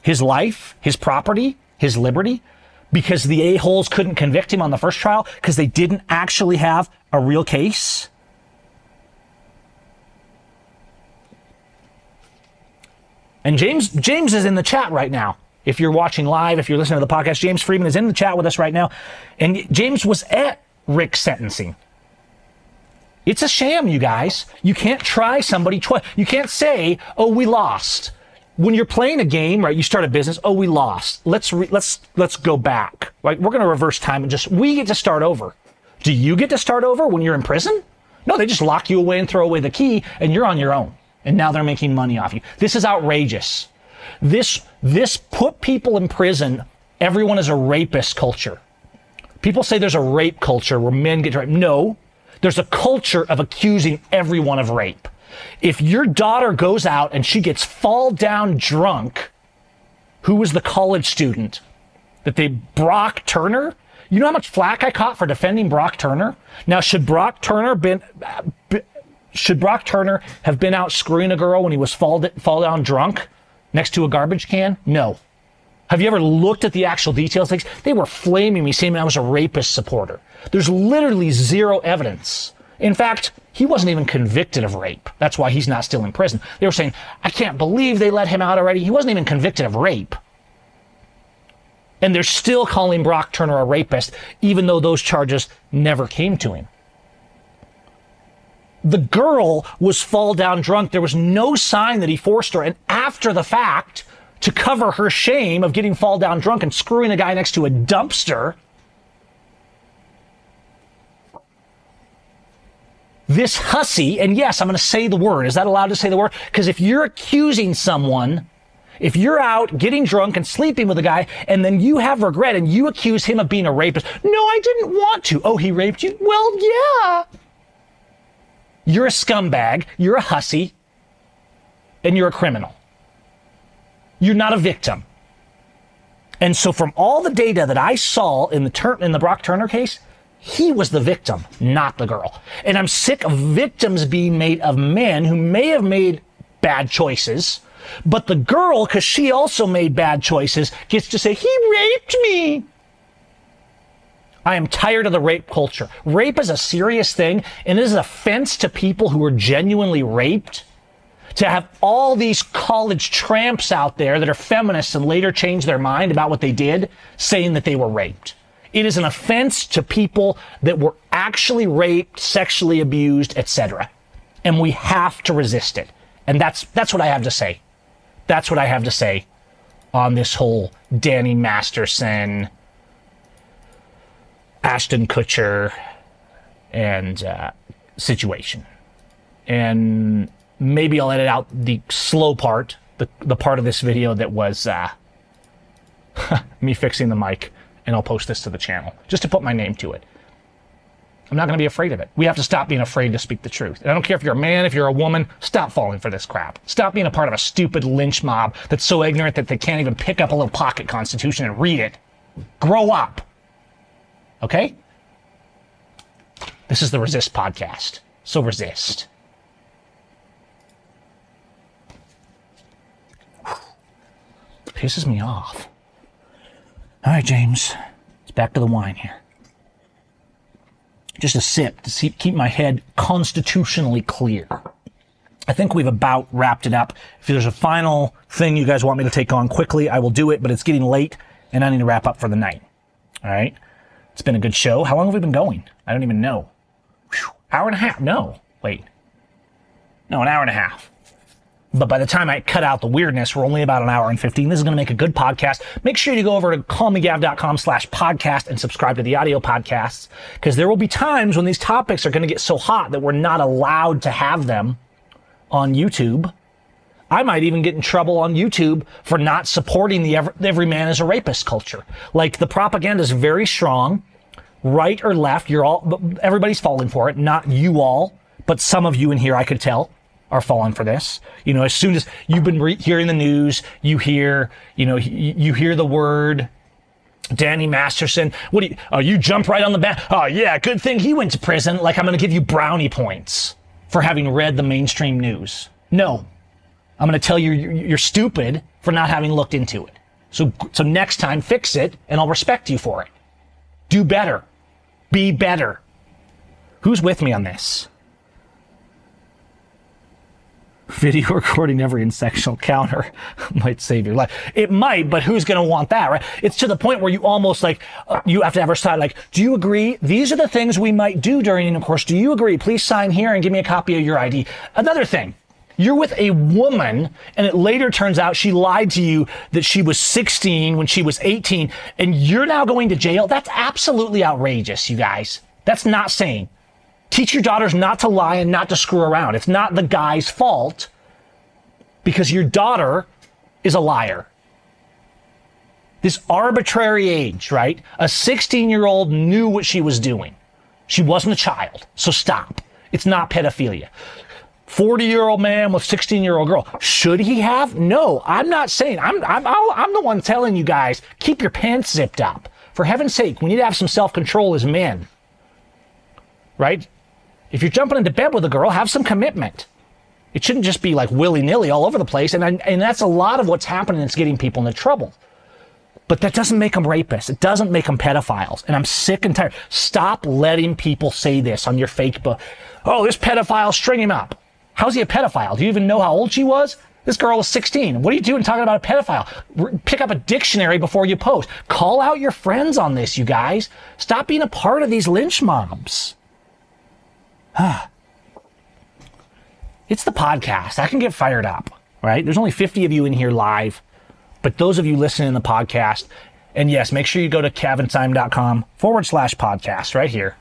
his life, his property, his liberty? Because the a-holes couldn't convict him on the first trial because they didn't actually have a real case? And James James is in the chat right now. If you're watching live, if you're listening to the podcast, James Freeman is in the chat with us right now. And James was at Rick's sentencing. It's a sham, you guys. You can't try somebody twice. You can't say, "Oh, we lost." When you're playing a game, right? You start a business. Oh, we lost. Let's re- let's let's go back. Like we're going to reverse time and just we get to start over. Do you get to start over when you're in prison? No, they just lock you away and throw away the key, and you're on your own. And now they're making money off you. This is outrageous. This this put people in prison. Everyone is a rapist culture. People say there's a rape culture where men get raped. No, there's a culture of accusing everyone of rape. If your daughter goes out and she gets fall down drunk, who was the college student that they Brock Turner? You know how much flack I caught for defending Brock Turner? Now, should Brock Turner been should Brock Turner have been out screwing a girl when he was fall fall down drunk next to a garbage can? No. Have you ever looked at the actual details? They were flaming me, saying I was a rapist supporter. There's literally zero evidence. In fact, he wasn't even convicted of rape. That's why he's not still in prison. They were saying, I can't believe they let him out already. He wasn't even convicted of rape. And they're still calling Brock Turner a rapist, even though those charges never came to him. The girl was fall down drunk. There was no sign that he forced her. And after the fact, to cover her shame of getting fall down drunk and screwing a guy next to a dumpster. This hussy, and yes, I'm going to say the word. Is that allowed to say the word? Because if you're accusing someone, if you're out getting drunk and sleeping with a guy, and then you have regret and you accuse him of being a rapist, no, I didn't want to. Oh, he raped you? Well, yeah. You're a scumbag, you're a hussy, and you're a criminal. You're not a victim. And so from all the data that I saw in the Tur- in the Brock Turner case, he was the victim, not the girl. And I'm sick of victims being made of men who may have made bad choices, but the girl, because she also made bad choices, gets to say, he raped me. I am tired of the rape culture. Rape is a serious thing, and it is an offense to people who are genuinely raped to have all these college tramps out there that are feminists and later change their mind about what they did, saying that they were raped. It is an offense to people that were actually raped, sexually abused, etc. And we have to resist it. And that's that's what I have to say. That's what I have to say on this whole Danny Masterson, Ashton Kutcher, and uh, situation. And maybe I'll edit out the slow part, the, the part of this video that was uh, me fixing the mic, and I'll post this to the channel just to put my name to it. I'm not going to be afraid of it. We have to stop being afraid to speak the truth. And I don't care if you're a man, if you're a woman, stop falling for this crap. Stop being a part of a stupid lynch mob that's so ignorant that they can't even pick up a little pocket constitution and read it. Grow up. Okay? This is the Resist podcast. So resist. pisses me off. All right, James, it's back to the wine here. Just a sip to see, keep my head constitutionally clear. I think we've about wrapped it up. If there's a final thing you guys want me to take on quickly, I will do it, but it's getting late and I need to wrap up for the night. All right. It's been a good show. How long have we been going? I don't even know. Whew. Hour and a half. No, wait. No, an hour and a half. But by the time I cut out the weirdness, we're only about an hour and 15. This is going to make a good podcast. Make sure you go over to callmegav.com slash podcast and subscribe to the audio podcasts because there will be times when these topics are going to get so hot that we're not allowed to have them on YouTube. I might even get in trouble on YouTube for not supporting the every, every man is a rapist culture. Like the propaganda is very strong, right or left. You're all, everybody's falling for it. Not you all, but some of you in here, I could tell are falling for this. You know, as soon as you've been re- hearing the news, you hear, you know, you hear the word Danny Masterson. What do you, oh, you jump right on the back. Oh, yeah, good thing he went to prison. Like I'm going to give you brownie points for having read the mainstream news. No, I'm going to tell you you're stupid for not having looked into it. So, so next time fix it and I'll respect you for it. Do better. Be better. Who's with me on this? Video recording every insectional counter might save your life. It might, but who's going to want that, right? It's to the point where you almost like, uh, you have to have a side like, do you agree? These are the things we might do during intercourse. Do you agree? Please sign here and give me a copy of your ID. Another thing, you're with a woman and it later turns out she lied to you that she was 16 when she was 18 and you're now going to jail. That's absolutely outrageous, you guys. That's not sane. Teach your daughters not to lie and not to screw around. It's not the guy's fault because your daughter is a liar. This arbitrary age, right? A 16 year old knew what she was doing. She wasn't a child. So stop. It's not pedophilia. 40 year old man with 16 year old girl. Should he have? No, I'm not saying. I'm, I'm, I'm the one telling you guys keep your pants zipped up. For heaven's sake, we need to have some self control as men. Right? If you're jumping into bed with a girl, have some commitment. It shouldn't just be like willy nilly all over the place. And, and that's a lot of what's happening that's getting people into trouble. But that doesn't make them rapists. It doesn't make them pedophiles. And I'm sick and tired. Stop letting people say this on your fake book. Oh, this pedophile, string him up. How's he a pedophile? Do you even know how old she was? This girl was 16. What are you doing talking about a pedophile? Pick up a dictionary before you post. Call out your friends on this, you guys. Stop being a part of these lynch mobs. It's the podcast. I can get fired up, right? There's only 50 of you in here live, but those of you listening in the podcast, and yes, make sure you go to gavinseim.com forward slash podcast right here.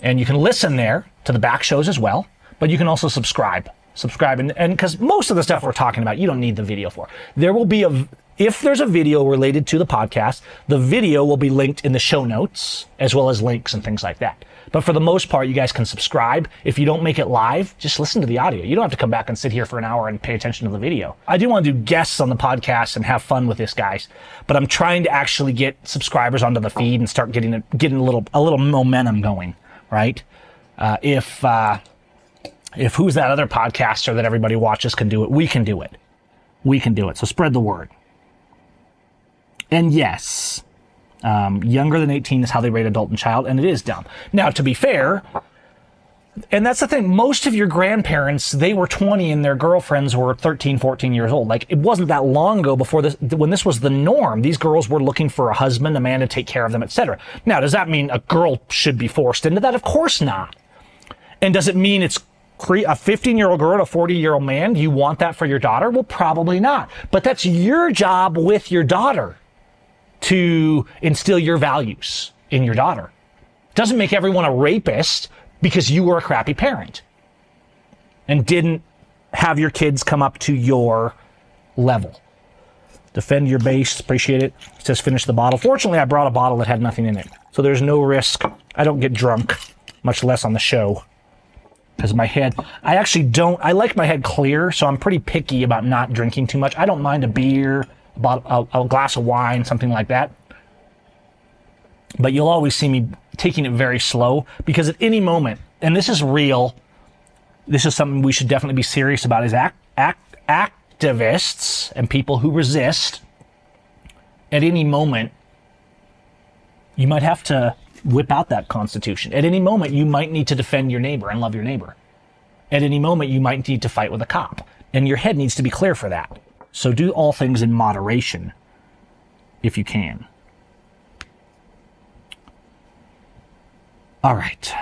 And you can listen there to the back shows as well, but you can also subscribe. Subscribe. And because most of the stuff we're talking about, you don't need the video for. There will be a, if there's a video related to the podcast, the video will be linked in the show notes as well as links and things like that. But for the most part, you guys can subscribe. If you don't make it live, just listen to the audio. You don't have to come back and sit here for an hour and pay attention to the video. I do want to do guests on the podcast and have fun with this, guys. But I'm trying to actually get subscribers onto the feed and start getting a, getting a little a little momentum going, right? Uh, if uh, if who's that other podcaster that everybody watches can do it, we can do it. We can do it. So spread the word. And yes, um, younger than 18 is how they rate adult and child, and it is dumb. Now, to be fair, and that's the thing, most of your grandparents, they were 20 and their girlfriends were 13, 14 years old. Like, it wasn't that long ago before this, when this was the norm. These girls were looking for a husband, a man to take care of them, etc. Now, does that mean a girl should be forced into that? Of course not. And does it mean it's a 15 year old girl and a 40 year old man? You want that for your daughter? Well, probably not. But that's your job with your daughter to instill your values in your daughter. Doesn't make everyone a rapist because you were a crappy parent and didn't have your kids come up to your level. Defend your base, appreciate it. it. Says finish the bottle. Fortunately, I brought a bottle that had nothing in it. So there's no risk. I don't get drunk, much less on the show. Because my head, I actually don't, I like my head clear, so I'm pretty picky about not drinking too much. I don't mind a beer, a, a glass of wine, something like that. But you'll always see me taking it very slow because at any moment, and this is real, this is something we should definitely be serious about, is act, act, activists and people who resist. At any moment, you might have to whip out that constitution. At any moment, you might need to defend your neighbor and love your neighbor. At any moment, you might need to fight with a cop. And your head needs to be clear for that. So do all things in moderation if you can. All right.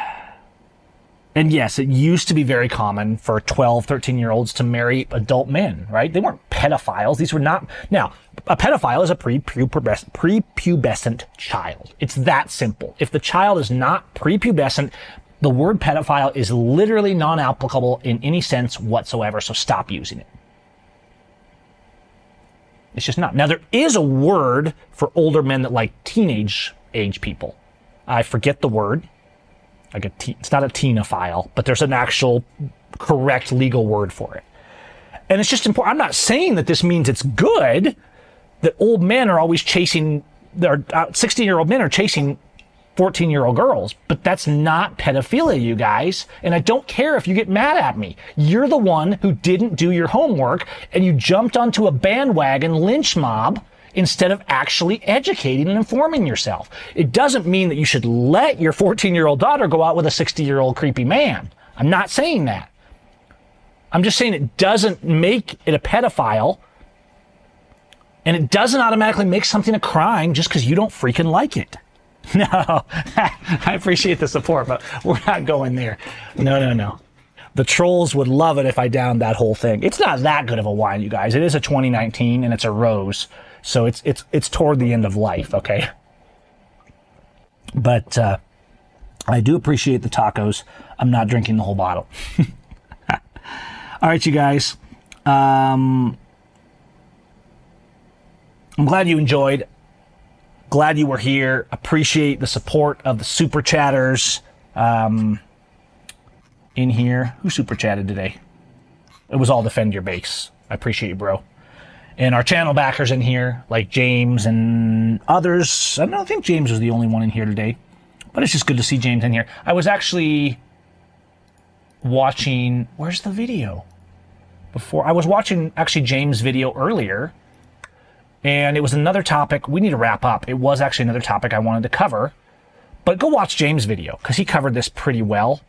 And yes, it used to be very common for 12, 13 year olds to marry adult men, right? They weren't pedophiles. These were not. Now, a pedophile is a prepubescent, prepubescent child. It's that simple. If the child is not prepubescent, the word pedophile is literally non applicable in any sense whatsoever, so stop using it. It's just not. Now, there is a word for older men that like teenage age people. I forget the word. Like a te- it's not a teenophile, but there's an actual correct legal word for it. And it's just important. I'm not saying that this means it's good that old men are always chasing, their uh, 16 year old men are chasing 14 year old girls, but that's not pedophilia, you guys. And I don't care if you get mad at me. You're the one who didn't do your homework and you jumped onto a bandwagon lynch mob instead of actually educating and informing yourself. It doesn't mean that you should let your 14 year old daughter go out with a 60 year old creepy man. I'm not saying that. I'm just saying it doesn't make it a pedophile and it doesn't automatically make something a crime just because you don't freaking like it. No, I appreciate the support, but we're not going there. No, no, no. The trolls would love it if I downed that whole thing. It's not that good of a wine, you guys. It is a 2019 and it's a rose, so it's it's it's toward the end of life. Okay, but uh, I do appreciate the tacos. I'm not drinking the whole bottle. All right, you guys. Um, I'm glad you enjoyed. Glad you were here. Appreciate the support of the super chatters um, in here. Who super chatted today? It was all defend your base. I appreciate you, bro. And our channel backers in here, like James and others. I don't think James was the only one in here today, but it's just good to see James in here. I was actually watching. Where's the video? Before I was watching actually James' video earlier and it was another topic. We need to wrap up. It was actually another topic I wanted to cover, but go watch James' video because he covered this pretty well.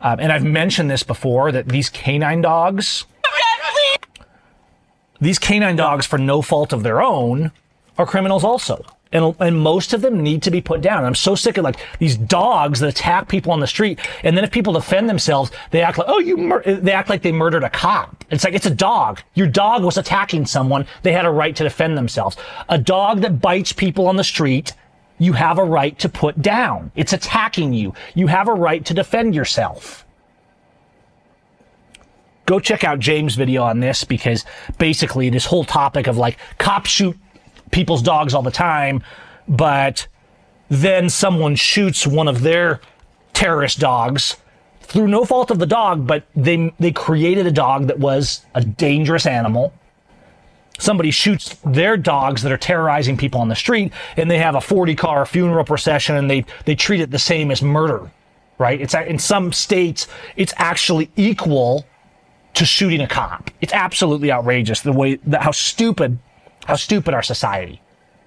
Um, and I've mentioned this before that these canine dogs, these canine dogs, for no fault of their own, are criminals also. And, and most of them need to be put down. I'm so sick of like these dogs that attack people on the street. And then if people defend themselves, they act like, oh, you, mur-, they act like they murdered a cop. It's like, it's a dog. Your dog was attacking someone. They had a right to defend themselves. A dog that bites people on the street, you have a right to put down. It's attacking you. You have a right to defend yourself go check out James' video on this because basically this whole topic of like cops shoot people's dogs all the time, but then someone shoots one of their terrorist dogs through no fault of the dog, but they they created a dog that was a dangerous animal. Somebody shoots their dogs that are terrorizing people on the street, and they have a 40 car funeral procession, and they they treat it the same as murder, right? It's in some states it's actually equal to shooting a cop. It's absolutely outrageous the way that how stupid how stupid our society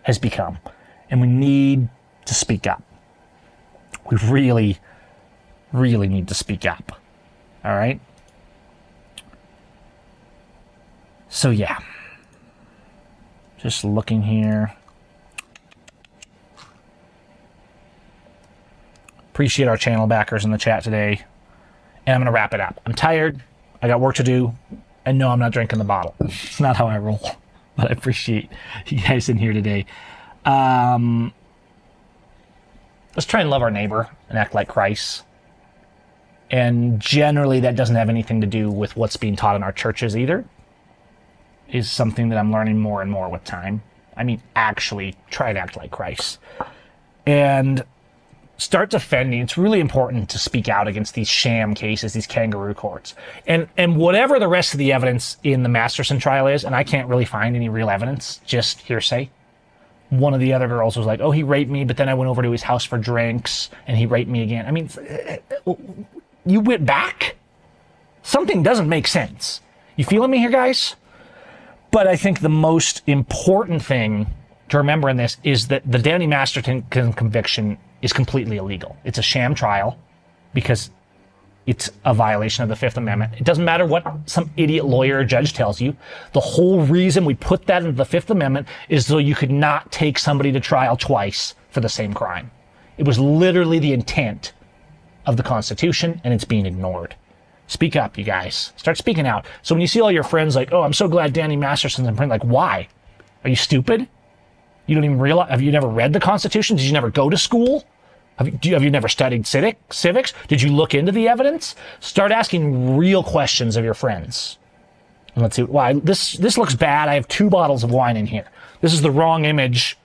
has become. And we need to speak up. We really, really need to speak up. All right? So, yeah. Just looking here. Appreciate our channel backers in the chat today. And I'm going to wrap it up. I'm tired. I got work to do. And no, I'm not drinking the bottle. It's not how I roll but I appreciate you guys in here today. Um, let's try and love our neighbor and act like Christ. And generally, that doesn't have anything to do with what's being taught in our churches either. Is something that I'm learning more and more with time. I mean, actually, try and act like Christ. And start defending. It's really important to speak out against these sham cases, these kangaroo courts. And and whatever the rest of the evidence in the Masterson trial is, and I can't really find any real evidence, just hearsay. One of the other girls was like, "Oh, he raped me," but then I went over to his house for drinks and he raped me again. I mean, uh, you went back? Something doesn't make sense. You feeling me here, guys? But I think the most important thing to remember in this is that the Danny Masterson conviction is completely illegal. It's a sham trial because it's a violation of the Fifth Amendment. It doesn't matter what some idiot lawyer or judge tells you. The whole reason we put that into the Fifth Amendment is so you could not take somebody to trial twice for the same crime. It was literally the intent of the Constitution, and it's being ignored. Speak up, you guys. Start speaking out. So when you see all your friends like, oh, I'm so glad Danny Masterson's in print, like, why? Are you stupid? You don't even realize? Have you never read the Constitution? Did you never go to school? Have you, you, have you never studied civic, civics? Did you look into the evidence? Start asking real questions of your friends. And let's see. Why this this looks bad. I have two bottles of wine in here. This is the wrong image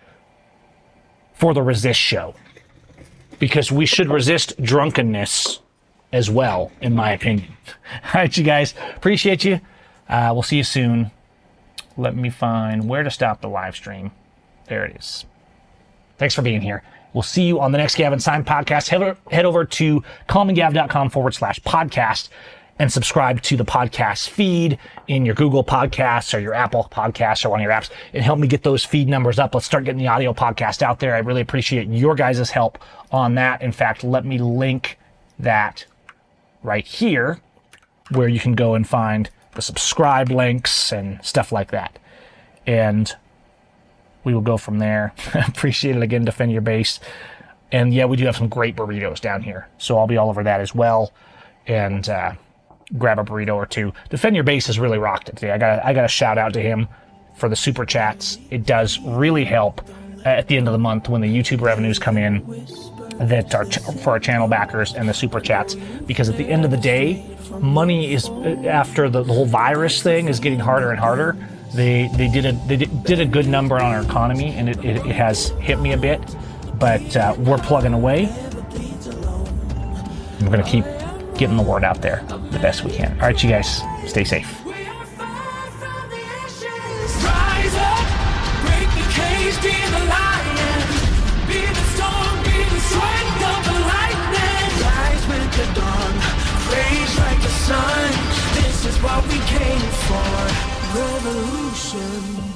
for the resist show because we should resist drunkenness as well, in my opinion. All right, you guys. Appreciate you. Uh, we'll see you soon. Let me find where to stop the live stream. There it is. Thanks for being here We'll see you on the next Gavin Seim podcast. Head, over to callmegav.com forward slash podcast and subscribe to the podcast feed in your Google Podcasts or your Apple Podcasts or one of your apps and help me get those feed numbers up. Let's start getting the audio podcast out there. I really appreciate your guys' help on that. In fact, let me link that right here where you can go and find the subscribe links and stuff like that. And we will go from there. Appreciate it again, defend your base. And yeah, we do have some great burritos down here. So I'll be all over that as well. And uh, grab a burrito or two. Defend your base has really rocked it today. I got I got a shout out to him for the super chats. It does really help at the end of the month when the YouTube revenues come in that are ch- for our channel backers and the super chats because at the end of the day, money is after the, the whole virus thing is getting harder and harder. They they did a they did, a good number on our economy and it, it, it has hit me a bit, but uh, we're plugging away. We're gonna keep getting the word out there the best we can. All right, you guys, stay safe. Dawn, like the sun. This is what we came. Revolution.